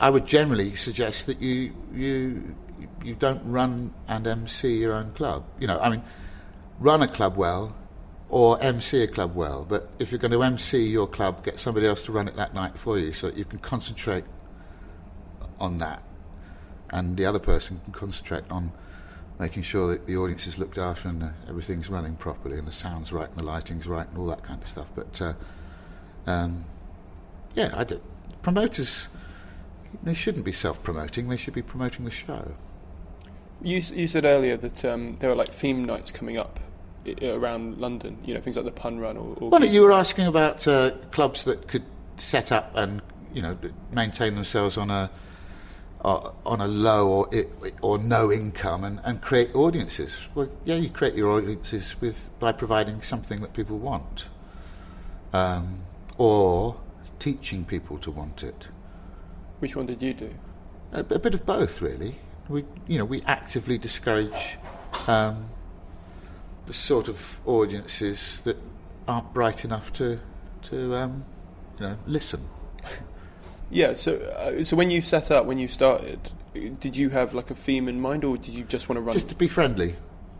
I would generally suggest that you you you don't run and MC your own club. You know, I mean, run a club well or MC a club well. But if you're going to MC your club, get somebody else to run it that night for you, so that you can concentrate on that and the other person can concentrate on making sure that the audience is looked after and uh, everything's running properly and the sound's right and the lighting's right and all that kind of stuff. But uh, um, yeah, I do. promoters they shouldn't be self-promoting; they should be promoting the show. You, you said earlier that um, there are like theme nights coming up around London. You know, things like the Pun Run or. or well, you were asking about uh, clubs that could set up and you know maintain themselves on a uh, on a low or or no income and, and create audiences. Well, yeah, you create your audiences with by providing something that people want, um, or teaching people to want it. Which one did you do? A, a bit of both, really. We you know we actively discourage um, the sort of audiences that aren't bright enough to to um, you know listen. Yeah. So, uh, so when you set up, when you started, did you have like a theme in mind, or did you just want to run? Just to be friendly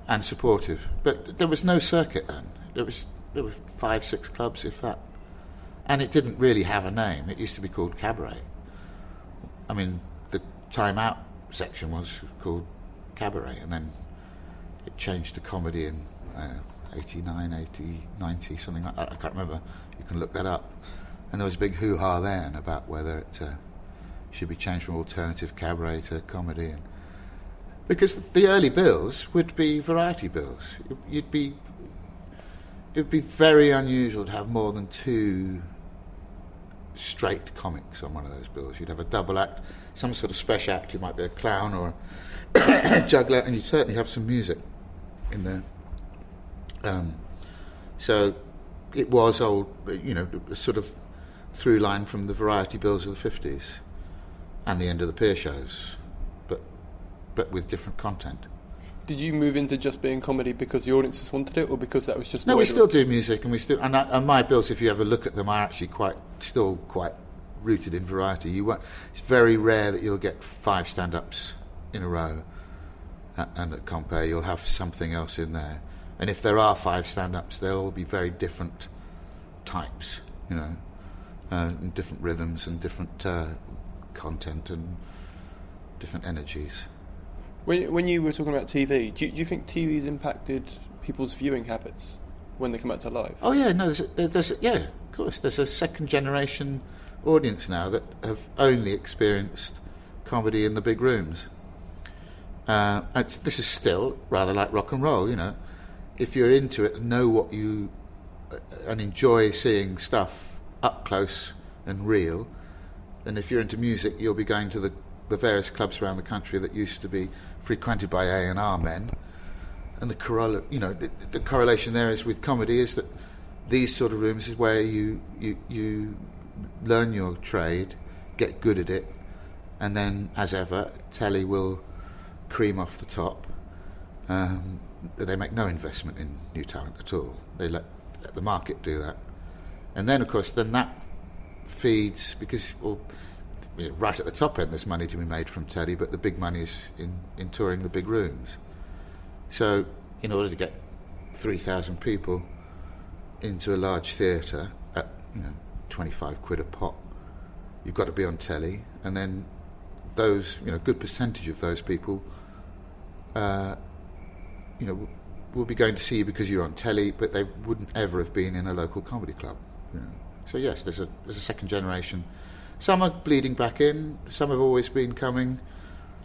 and supportive. But there was no circuit then. There was there were five, six clubs, if that, and it didn't really have a name. It used to be called Cabaret. I mean, the Time Out section was called Cabaret, and then it changed to comedy in uh, 89, 80, 90, something like that. I can't remember. You can look that up. And there was a big hoo ha then about whether it uh, should be changed from alternative cabaret to comedy. And because the early bills would be variety bills. You'd be it would be very unusual to have more than two straight comics on one of those bills. You'd have a double act, some sort of special act. You might be a clown or a juggler, and you'd certainly have some music in there. Um, so it was old, you know, sort of through line from the variety bills of the 50s and the end of the pier shows, but, but with different content. Did you move into just being comedy because the audiences wanted it, or because that was just? No, we still do music, and we still and, I, and, my bills, if you ever look at them, are actually quite still quite rooted in variety. You won't, it's very rare that you'll get five stand-ups in a row, and at compère you'll have something else in there, And if there are five stand-ups, they'll all be very different types, you know, uh, and different rhythms and different uh, content and different energies. When, when you were talking about TV, do you, do you think TV's impacted people's viewing habits when they come out to live? Oh yeah, no, there's, there's yeah, of course. There's a second generation audience now that have only experienced comedy in the big rooms. Uh, this is still rather like rock and roll, you know. If you're into it and know what you uh, and enjoy seeing stuff up close and real, and if you're into music, you'll be going to the, the various clubs around the country that used to be frequented by A and R men. And the correl- you know, the, the correlation there is with comedy is that these sort of rooms is where you, you you learn your trade, get good at it, and then, as ever, telly will cream off the top. Um, they make no investment in new talent at all. They let, let the market do that, and then, of course, then that feeds because well, you know, right at the top end, there's money to be made from telly, but the big money is in, in touring the big rooms. So, in order to get three thousand people into a large theatre at you know 25 quid a pop, you've got to be on telly, and then those you know good percentage of those people, uh, you know, will be going to see you because you're on telly, but they wouldn't ever have been in a local comedy club. So yes, there's a there's a second generation. Some are bleeding back in. Some have always been coming.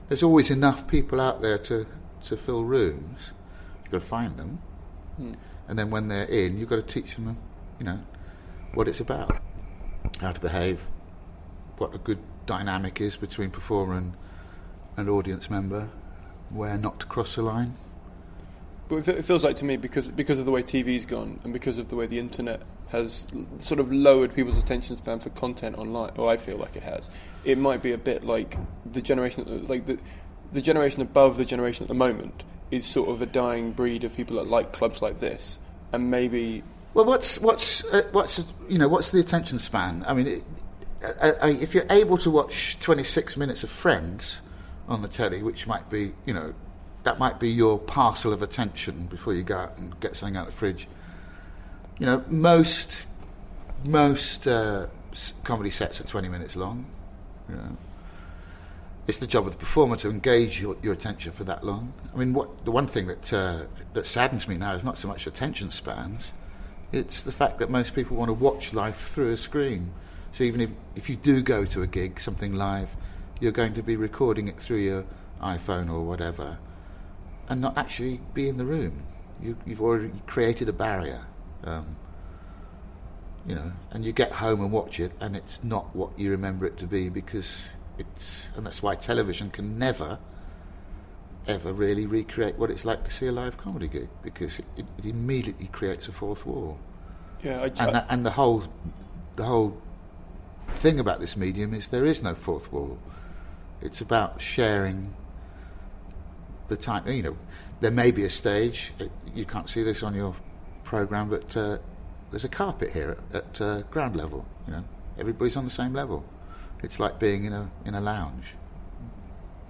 There's always enough people out there to to fill rooms. You've got to find them hmm. and then when they're in, you've got to teach them, you know, what it's about, how to behave, what a good dynamic is between performer and, and audience member, where not to cross the line. But it it feels like to me because because of the way TV's gone and because of the way the internet has sort of lowered people's attention span for content online, or I feel like it has. It might be a bit like the generation, like the the generation above the generation at the moment is sort of a dying breed of people that like clubs like this, and maybe Well, what's what's uh, what's you know what's the attention span? I mean, it, I, I, if you're able to watch 26 minutes of Friends on the telly, which might be you know that might be your parcel of attention before you go out and get something out of the fridge. You know, most most uh, comedy sets are 20 minutes long. You know. It's the job of the performer to engage your, your attention for that long. I mean, what the one thing that uh, that saddens me now is not so much attention spans, it's the fact that most people want to watch life through a screen. So even if, if you do go to a gig, something live, you're going to be recording it through your iPhone or whatever, and not actually be in the room. You, you've already created a barrier, um, you know, and you get home and watch it, and it's not what you remember it to be because it's, and that's why television can never ever really recreate what it's like to see a live comedy gig because it, it, it immediately creates a fourth wall yeah, I, and that, and the whole the whole thing about this medium is there is no fourth wall. It's about sharing the time. You know, there may be a stage. uh, You can't see this on your program, but uh, there's a carpet here at, at uh, ground level. You know, everybody's on the same level. It's like being in a in a lounge.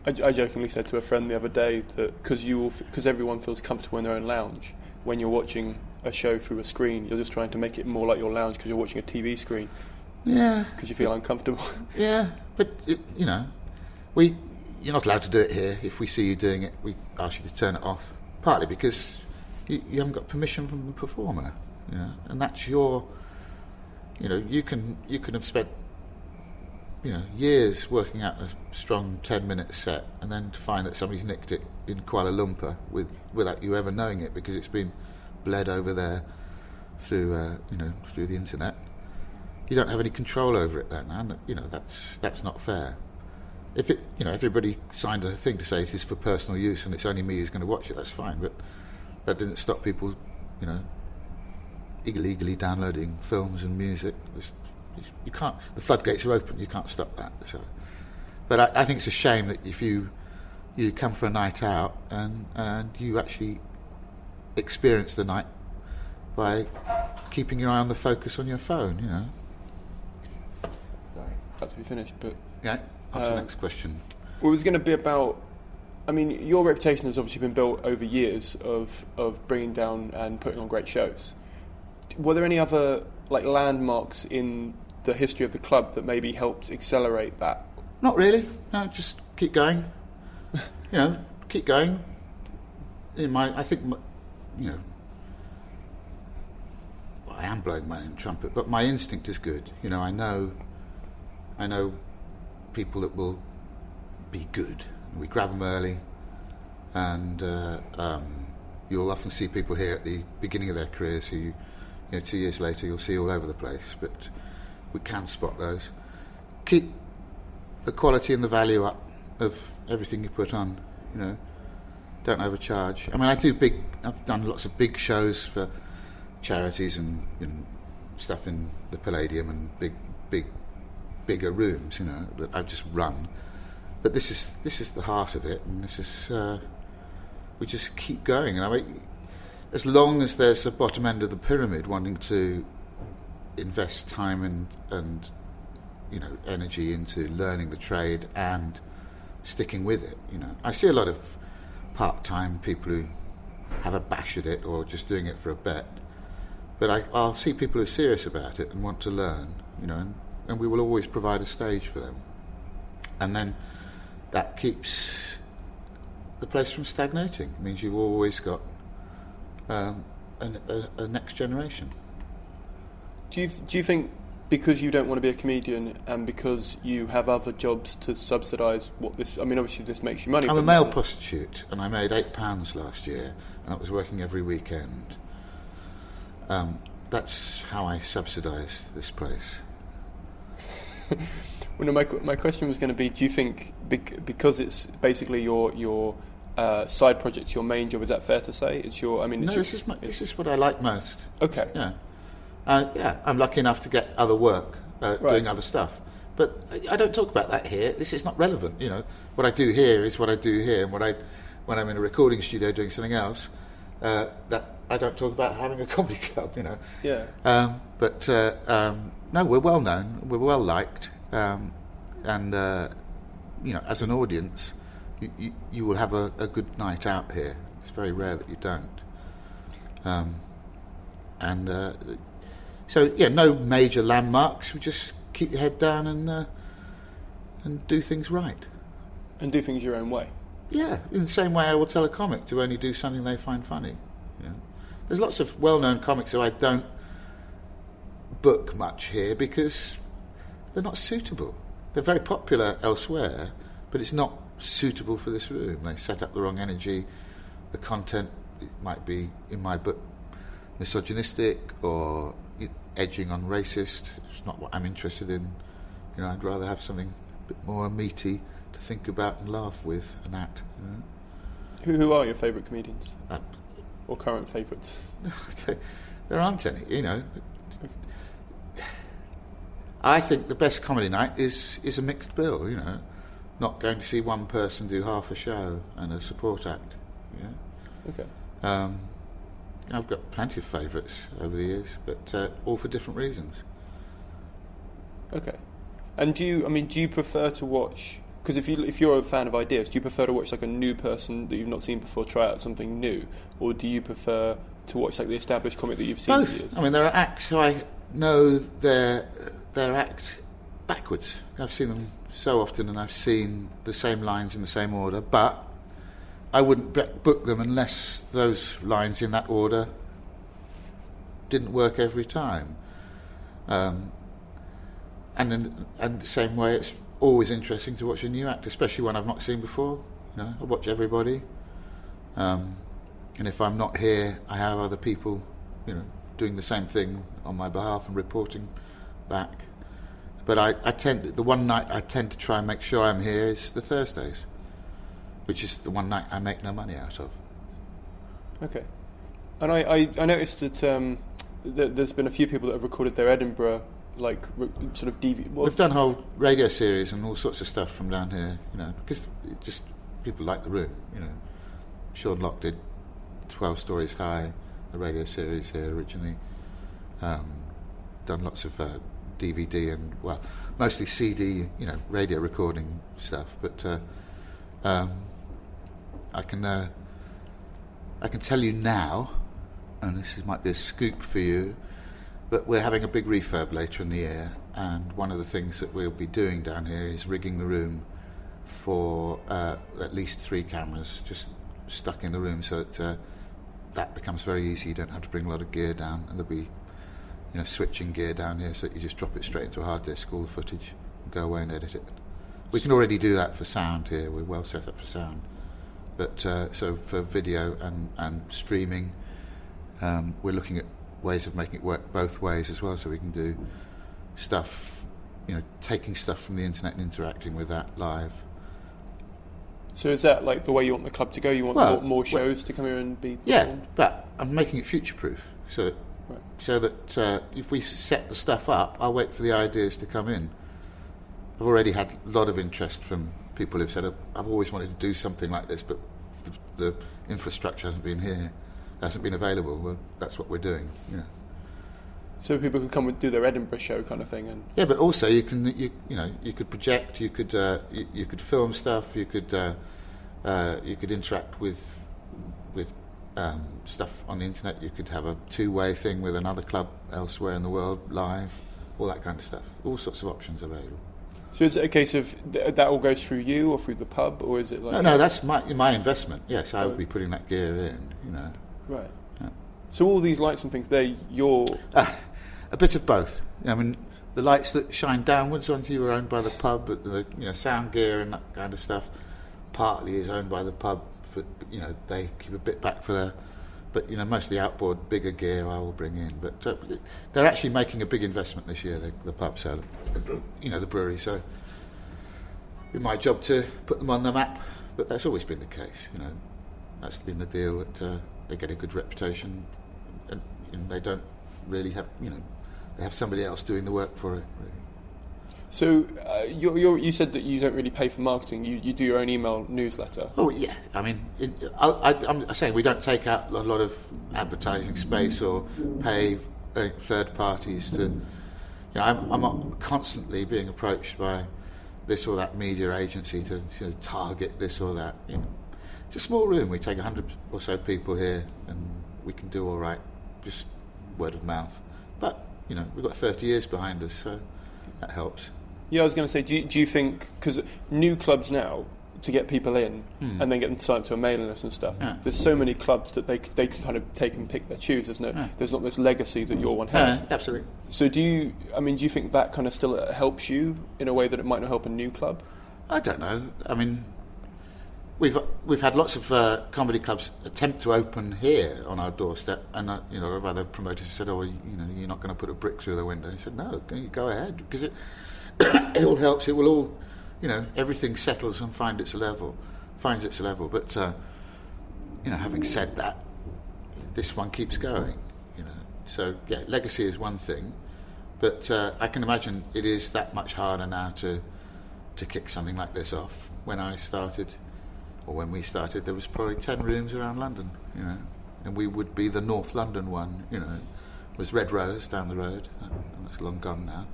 I, I jokingly said to a friend the other day that because you because everyone feels comfortable in their own lounge, when you're watching a show through a screen, you're just trying to make it more like your lounge because you're watching a TV screen Yeah, because you feel uncomfortable. Yeah, but it, you know, we you're not allowed to do it here. If we see you doing it, we ask you to turn it off. Partly because you, you haven't got permission from the performer, and that's your. You know, you can you can have spent you know years working out a strong ten minute set, and then to find that somebody's nicked it in Kuala Lumpur with without you ever knowing it because it's been bled over there through uh, you know through the internet you don't have any control over it then, and you know that's that's not fair. If it, you know, everybody signed a thing to say it is for personal use and it's only me who's going to watch it, that's fine. But that didn't stop people, you know, illegally downloading films and music. It's, it's, you can't. The floodgates are open. You can't stop that. So, but I, I think it's a shame that if you you come for a night out and and you actually experience the night by keeping your eye on the focus on your phone, you know. Sorry, about to be finished, but Yeah. What's the Uh, next question? well, it was going to be about I mean, your reputation has obviously been built over years of of bringing down and putting on great shows. Were there any other like landmarks in the history of the club that maybe helped accelerate that? Not really. No, just keep going. you know, keep going. In my, I think, my, you know, well, I am blowing my own trumpet, but my instinct is good. You know, I know, I know people that will be good. We grab them early, and uh, um, you'll often see people here at the beginning of their careers who, you know, two years later you'll see all over the place. But we can spot those. Keep the quality and the value up of everything you put on. You know, don't overcharge. I mean, I do big. I've done lots of big shows for charities and, and stuff in the Palladium and big, big, bigger rooms. You know, that I've just run. But this is this is the heart of it, and this is uh, we just keep going. And I mean, as long as there's a bottom end of the pyramid wanting to invest time and and you know energy into learning the trade and sticking with it. You know, I see a lot of part-time people who have a bash at it or just doing it for a bet. But I, I'll see people who are serious about it and want to learn. You know, and, and we will always provide a stage for them. And then that keeps the place from stagnating. It means you've always got um, a, a, a next generation. Do you do you think because you don't want to be a comedian and because you have other jobs to subsidise what this? I mean, obviously this makes you money. I'm a male prostitute, and I made eight pounds last year, and I was working every weekend. Um, that's how I subsidise this place. Well, no, my my question was going to be: Do you think because it's basically your your uh, side project, your main job? Is that fair to say? It's your. I mean, it's No, your, this is my, this is what I like most. okay. Yeah, uh, yeah. I'm lucky enough to get other work, uh, Right. doing other stuff. But I, I don't talk about that here. This is not relevant. You know, what I do here is what I do here, and what I, when I'm in a recording studio doing something else, uh, that I don't talk about having a comedy club. You know. Yeah. Um, but uh, um, no, we're well known. We're well liked, um, and uh, you know, as an audience, you, you, you will have a, a good night out here. It's very rare that you don't. Um, and uh, so, yeah, no major landmarks. We just keep your head down and uh, and do things right. And do things your own way. Yeah, in the same way I will tell a comic to only do something they find funny. Know. There's lots of well-known comics who I don't book much here because they're not suitable. They're very popular elsewhere, but it's not suitable for this room. They set up the wrong energy. The content it might be, in my book, misogynistic or edging on racist. It's not what I'm interested in. You know, I'd rather have something a bit more meaty to think about and laugh with and at. You know? Who who are your favourite comedians Uh, or current favourites? there aren't any, you know. I think the best comedy night is is a mixed bill, you know. Not going to see one person do half a show and a support act. Yeah. Okay. Um, I've got plenty of favourites over the years, but uh, all for different reasons. Okay. And do you? I mean, do you prefer to watch? Because if you if you're a fan of ideas, do you prefer to watch like a new person that you've not seen before try out something new, or do you prefer to watch like the established comic that you've seen Both. years? I mean, there are acts who I know their their act backwards. I've seen them so often, and I've seen the same lines in the same order. But I wouldn't book them unless those lines in that order didn't work every time. Um, and in and the same way, it's always interesting to watch a new act, especially one I've not seen before. You know, I watch everybody. Um, and if I'm not here, I have other people, you know, doing the same thing on my behalf and reporting back. But I, I tend the one night I tend to try and make sure I'm here is the Thursdays, which is the one night I make no money out of. Okay. And I, I, I noticed that, um, that there's been a few people that have recorded their Edinburgh like sort of DV. Well, We've done whole radio series and all sorts of stuff from down here, you know, because just people like the room, you know. Sean Lock did Twelve Stories High, a radio series here originally. Um, done lots of uh, DVD and well, mostly CD, you know, radio recording stuff. But uh, um, I can uh, I can tell you now, and this is, might be a scoop for you, but we're having a big refurb later in the year, and one of the things that we'll be doing down here is rigging the room for uh, at least three cameras just stuck in the room, so that uh, that becomes very easy. You don't have to bring a lot of gear down, and there'll be you know switching gear down here, so that you just drop it straight into a hard disk, all the footage, and go away and edit it. We can already do that for sound here. We're well set up for sound. But uh, so for video and, and streaming, um, we're looking at ways of making it work both ways as well. So we can do stuff, you know, taking stuff from the internet and interacting with that live. So is that like the way you want the club to go? You want Well, more, more well- shows to come here and be Yeah, performed? but I'm making it future proof. So that. So that uh, if we set the stuff up, I'll wait for the ideas to come in. I've already had a lot of interest from people who've said, I've always wanted to do something like this, but the, the infrastructure hasn't been here, hasn't been available. Well, that's what we're doing. Yeah. So people can come and do their Edinburgh show kind of thing, and Yeah, but also you can you you know you could project, you could uh, you, you could film stuff, you could uh, uh, you could interact with um, stuff on the internet. You could have a two-way thing with another club elsewhere in the world live, all that kind of stuff. All sorts of options available. so is it a case of th- that all goes through you or through the pub, or is it like No, no, that's my my investment. Yes, I would be putting that gear in. You know, right? Yeah. So all these lights and things, they're your Ah, a bit of both. I mean, the lights that shine downwards onto you are owned by the pub, but the you know sound gear and that kind of stuff partly is owned by the pub. For, you know, they keep a bit back for their, but you know, most of the outboard bigger gear I will bring in. But uh, they're actually making a big investment this year. The, the pub, so you know, the brewery. So it's my job to put them on the map. But that's always been the case. You know, that's been the deal that uh, they get a good reputation, and, and they don't really have you know they have somebody else doing the work for it. Really. So uh, you're, you're, you said that you don't really pay for marketing. You, you do your own email newsletter. Oh yeah, I mean, it, I, I'm saying we don't take out a lot of advertising space or pay uh, third parties to. You know, I'm, I'm constantly being approached by this or that media agency to you know, target this or that. You know, it's a small room. We take hundred or so people here, and we can do all right, just word of mouth. But you know, we've got 30 years behind us, so that helps. Yeah, I was going to say, do you, do you think because new clubs now to get people in and then get them to sign up to a mailing list and stuff? Yeah. There's so many clubs that they they can kind of take and pick their choose. There's no, Yeah. there's not this legacy that your one Yeah, has. absolutely. So do you? I mean, do you think that kind of still uh, helps you in a way that it might not help a new club? I don't know. I mean, we've we've had lots of uh, comedy clubs attempt to open here on our doorstep, and uh, you know, other promoters said, "Oh, you, you know, you're not going to put a brick through the window." He said, "No, go, go ahead because it it all helps. It will all, you know, everything settles and find its level, finds its level." But uh, you know, having said that, this one keeps going. You know, so yeah, legacy is one thing, but uh, I can imagine it is that much harder now to to kick something like this off. When I started, or when we started, there was probably ten rooms around London, you know, and we would be the North London one, you know, was Red Rose down the road, that, that's long gone now,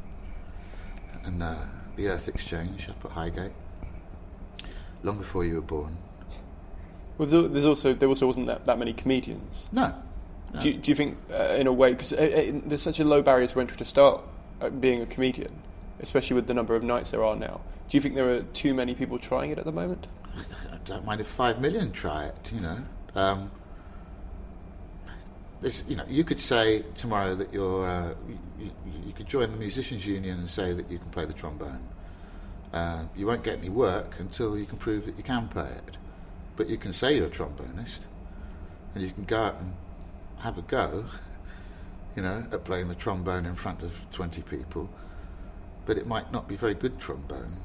and uh, the Earth Exchange up at Highgate, long before you were born. Well, there's also there also wasn't that, that many comedians. No, no. Do, you, do you think, uh, in a way, because uh, uh, there's such a low barrier to entry to start uh, being a comedian, especially with the number of nights there are now? Do you think there are too many people trying it at the moment? I don't mind if five million try it. You know, um, this, you know, you could say tomorrow that you're, uh, you, you, you could join the musicians union and say that you can play the trombone. Uh, you won't get any work until you can prove that you can play it. But you can say you're a trombonist, and you can go out and have a go, you know, at playing the trombone in front of 20 people. But it might not be very good trombone.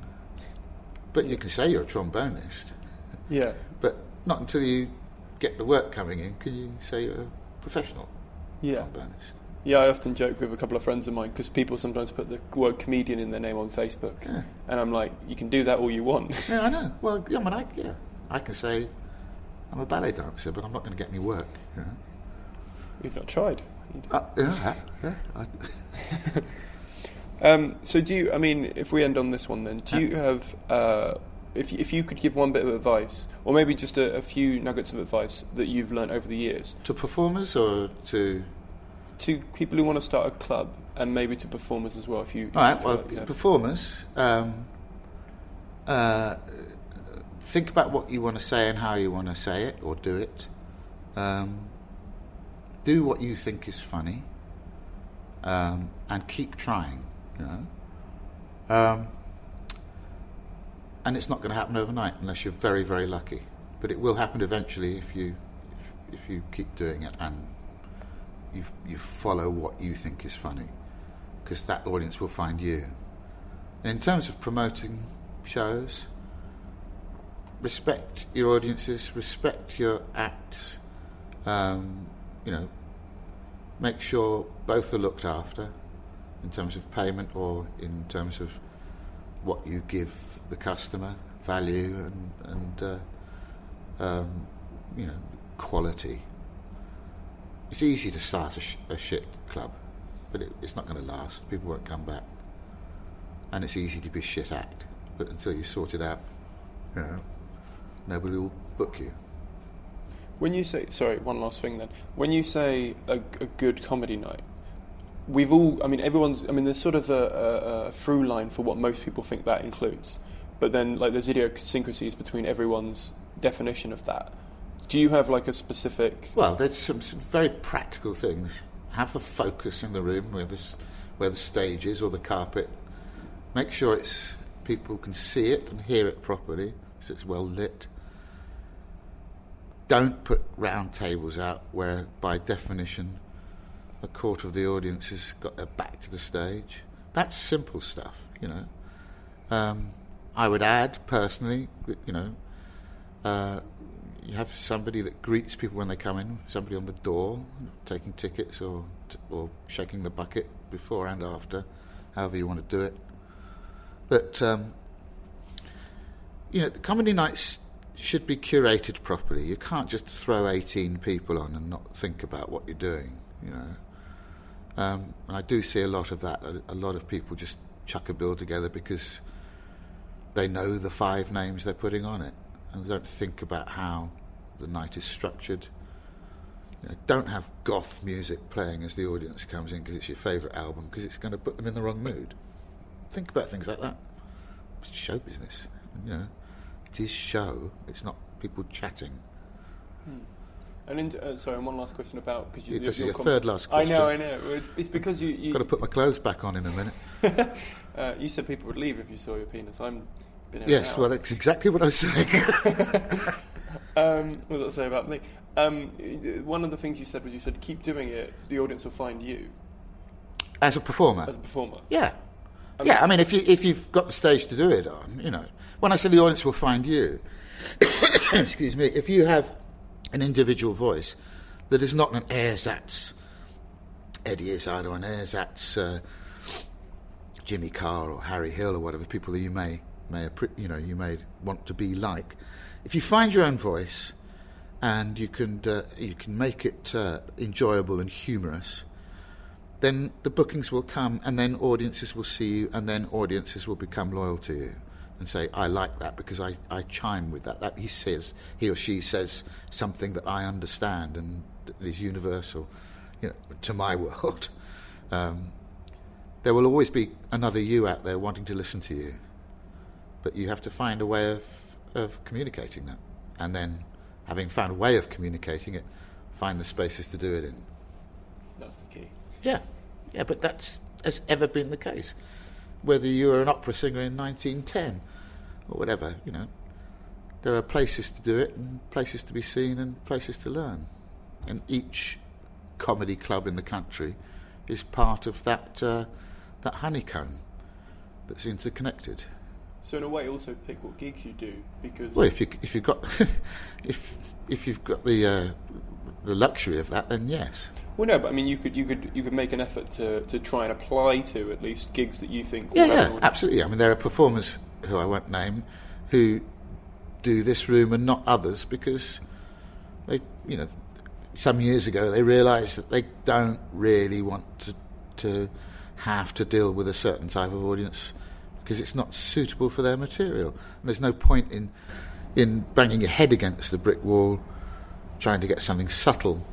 But you can say you're a trombonist. Yeah. But not until you get the work coming in can you say you're a professional Yeah. Yeah, I often joke with a couple of friends of mine because people sometimes put the word comedian in their name on Facebook. Yeah. And I'm like, you can do that all you want. Yeah, I know. Well, yeah, I mean, I, yeah, I can say I'm a ballet dancer, but I'm not going to get any work. You know? You've not tried. uh, yeah, yeah. I, Um, so do you, I mean, if we end on this one then, do you have uh, If if you could give one bit of advice, or maybe just a, a few nuggets of advice that you've learned over the years To performers or to. to people who want to start a club, and maybe to performers as well. If you, if All right, well, like you performers, um, uh, think about what you want to say and how you want to say it or do it. Um, do what you think is funny um, and keep trying, you know. And it's not going to happen overnight unless you're very, very lucky. But it will happen eventually if you if, if you keep doing it and you you follow what you think is funny, because that audience will find you. And in terms of promoting shows, respect your audiences, respect your acts. Um, you know, make sure both are looked after in terms of payment or in terms of what you give the customer, value and, and uh, um, you know, quality. It's easy to start a, sh- a shit club, but it, it's not going to last. People won't come back. And it's easy to be shit act, but until you sort it out, know, nobody will book you. When you say, sorry, one last thing then. When you say a, a good comedy night, we've all, I mean, everyone's, I mean, there's sort of a, a, a through line for what most people think that includes. But then, like, there's idiosyncrasies between everyone's definition of that. Do you have, like, a specific. Well, there's some, some very practical things. Have a focus in the room where, this, where the stage is or the carpet. Make sure it's people can see it and hear it properly, so it's well lit. Don't put round tables out where, by definition, a quarter of the audience has got their back to the stage. That's simple stuff, you know. Um, I would add, personally, that, you know, uh, you have somebody that greets people when they come in, somebody on the door, taking tickets or or shaking the bucket before and after, however you want to do it. But um, you know, comedy nights should be curated properly. You can't just throw 18 people on and not think about what you're doing. You know, um, and I do see a lot of that. A, a lot of people just chuck a bill together because they know the five names they're putting on it and they don't think about how the night is structured. You know, don't have goth music playing as the audience comes in because it's your favourite album because it's going to put them in the wrong mood. Think about things like that. It's show business, you know. It is show. It's not people chatting. And in, uh, sorry, and one last question about because you, This is your your com- third last I know, I know. It's, it's because you you, Got to put my clothes back on in a minute. uh, you said people would leave if you saw your penis. I'm been yes, well, that's exactly what I was saying. um, what does that say about me? Um, one of the things you said was you said keep doing it. The audience will find you As a performer. as a performer. Yeah. yeah, I mean, if, you, if you've got the stage to do it on, you know. When I say the audience will find you, excuse me, if you have an individual voice that is not an ersatz Eddie Izzard or an ersatz uh, Jimmy Carr or Harry Hill or whatever people that you may, may you know, you may want to be like, if you find your own voice and you can, uh, you can make it uh, enjoyable and humorous, then the bookings will come and then audiences will see you and then audiences will become loyal to you and say I like that because I, I chime with that. That he says he or she says something that I understand and is universal you know, to my world. Um, there will always be another you out there wanting to listen to you but you have to find a way of, of communicating that and then having found a way of communicating it find the spaces to do it in That's the key. yeah, yeah, but that's has ever been the case. Whether you were an opera singer in 1910 or whatever, you know, there are places to do it and places to be seen and places to learn. And each comedy club in the country is part of that uh, that honeycomb that's interconnected. So in a way, also pick what gigs you do because Well, if you if you've got if if you've got the uh, the luxury of that, then yes. well, no, but I mean, you could you could you could make an effort to, to try and apply to at least gigs that you think. Yeah, yeah, absolutely. I mean, there are performers who I won't name who do this room and not others because they, you know, some years ago they realised that they don't really want to to have to deal with a certain type of audience because it's not suitable for their material. And there's no point in in banging your head against the brick wall, trying to get something subtle,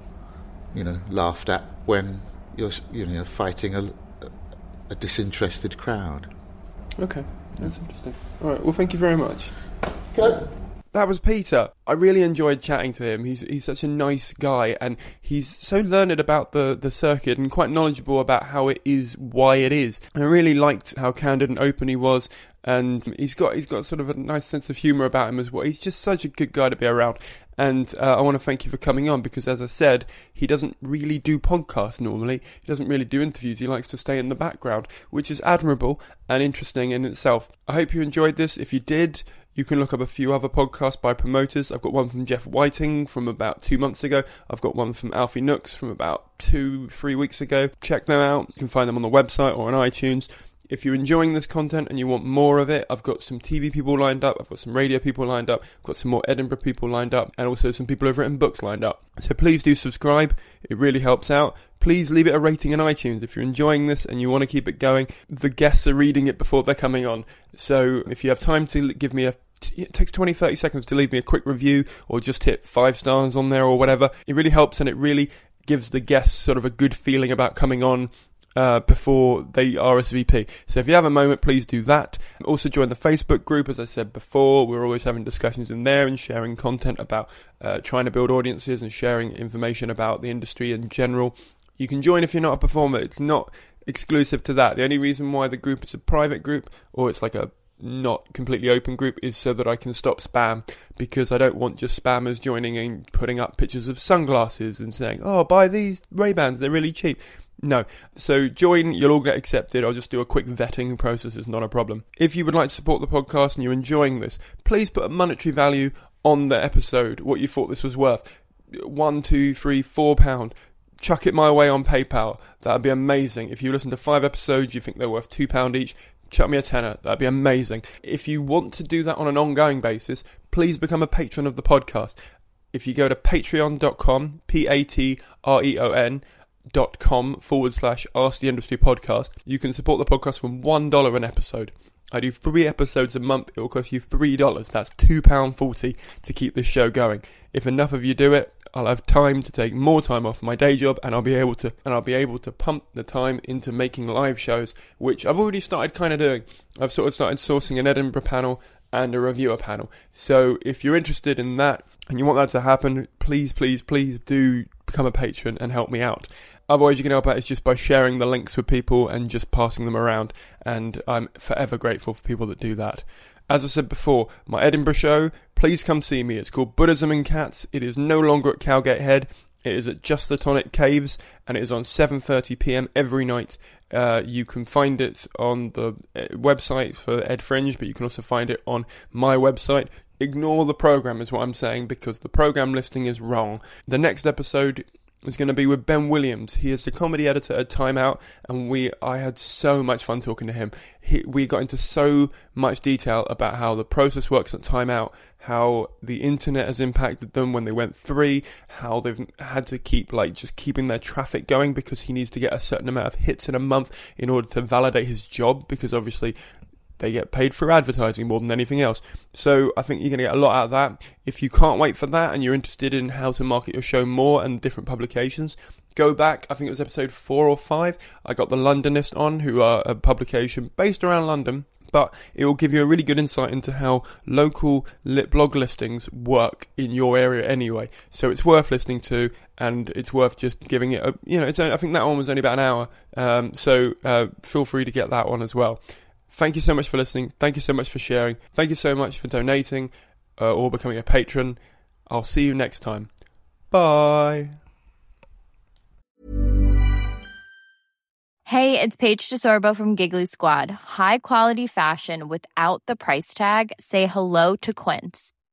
you know, laughed at when you're you know fighting a, a disinterested crowd. Okay, that's interesting. All right, well, thank you very much. That was Peter. I really enjoyed chatting to him. He's he's such a nice guy, and he's so learned about the, the circuit and quite knowledgeable about how it is, why it is. I really liked how candid and open he was, and he's got he's got sort of a nice sense of humour about him as well. He's just such a good guy to be around. And uh, I want to thank you for coming on because, as I said, he doesn't really do podcasts normally. He doesn't really do interviews. He likes to stay in the background, which is admirable and interesting in itself. I hope you enjoyed this. If you did, you can look up a few other podcasts by promoters. I've got one from Jeff Whiting from about two months ago. I've got one from Alfie Nooks from about two, three weeks ago. Check them out. You can find them on the website or on iTunes. If you're enjoying this content and you want more of it, I've got some TV people lined up, I've got some radio people lined up, I've got some more Edinburgh people lined up, and also some people who've written books lined up. So please do subscribe, it really helps out. Please leave it a rating in iTunes if you're enjoying this and you want to keep it going. The guests are reading it before they're coming on. So if you have time to give me a it takes 20 30 seconds to leave me a quick review or just hit five stars on there or whatever it really helps and it really gives the guests sort of a good feeling about coming on uh, before they RSVP. So if you have a moment, please do that. Also join the Facebook group, as I said before. We're always having discussions in there and sharing content about uh, trying to build audiences and sharing information about the industry in general. You can join if you're not a performer. It's not exclusive to that. The only reason why the group is a private group or it's like a not completely open group is so that I can stop spam because I don't want just spammers joining and putting up pictures of sunglasses and saying, "Oh, buy these Ray Bans, they're really cheap." No. So join, you'll all get accepted. I'll just do a quick vetting process, it's not a problem. If you would like to support the podcast and you're enjoying this, please put a monetary value on the episode, what you thought this was worth. One, two, three, four pound. Chuck it my way on PayPal. That'd be amazing. If you listen to five episodes, you think they're worth two pound each, chuck me a tenner. That'd be amazing. If you want to do that on an ongoing basis, please become a patron of the podcast. If you go to patreon.com, P A T R E O N, dot com forward slash ask the industry podcast. You can support the podcast from one dollar an episode. I do three episodes a month. It will cost you three dollars. That's two pound forty to keep this show going. If enough of you do it i'll have time to take more time off my day job and i'll be able to and i'll be able to pump the time into making live shows which i've already started kind of doing. I've sort of started sourcing an edinburgh panel and a reviewer panel. So if you're interested in that and you want that to happen please please please do become a patron and help me out Otherwise, you can help out is just by sharing the links with people and just passing them around. And I'm forever grateful for people that do that. As I said before, my Edinburgh show, please come see me. It's called Buddhism and Cats. It is no longer at Cowgate Head. It is at Just the Tonic Caves, and it is on 7:30 p.m. every night. Uh, you can find it on the uh, website for Ed Fringe, but you can also find it on my website. Ignore the program, is what I'm saying, because the program listing is wrong. The next episode is going to be with Ben Williams. He is the comedy editor at Time Out, and we I had so much fun talking to him. He, we got into so much detail about how the process works at Time Out, how the internet has impacted them when they went free, how they've had to keep like just keeping their traffic going because he needs to get a certain amount of hits in a month in order to validate his job because obviously they get paid for advertising more than anything else. So I think you're going to get a lot out of that. If you can't wait for that and you're interested in how to market your show more and different publications, go back. I think it was episode four or five. I got the Londonist on, who are a publication based around London. But it will give you a really good insight into how local lit blog listings work in your area anyway. So it's worth listening to, and it's worth just giving it a. You know, it's. only, I think that one was only about an hour. Um, so uh, feel free to get that one as well. Thank you so much for listening. Thank you so much for sharing. Thank you so much for donating uh, or becoming a patron. I'll see you next time. Bye. Hey, it's Paige DeSorbo from Giggly Squad. High quality fashion without the price tag. Say hello to Quince.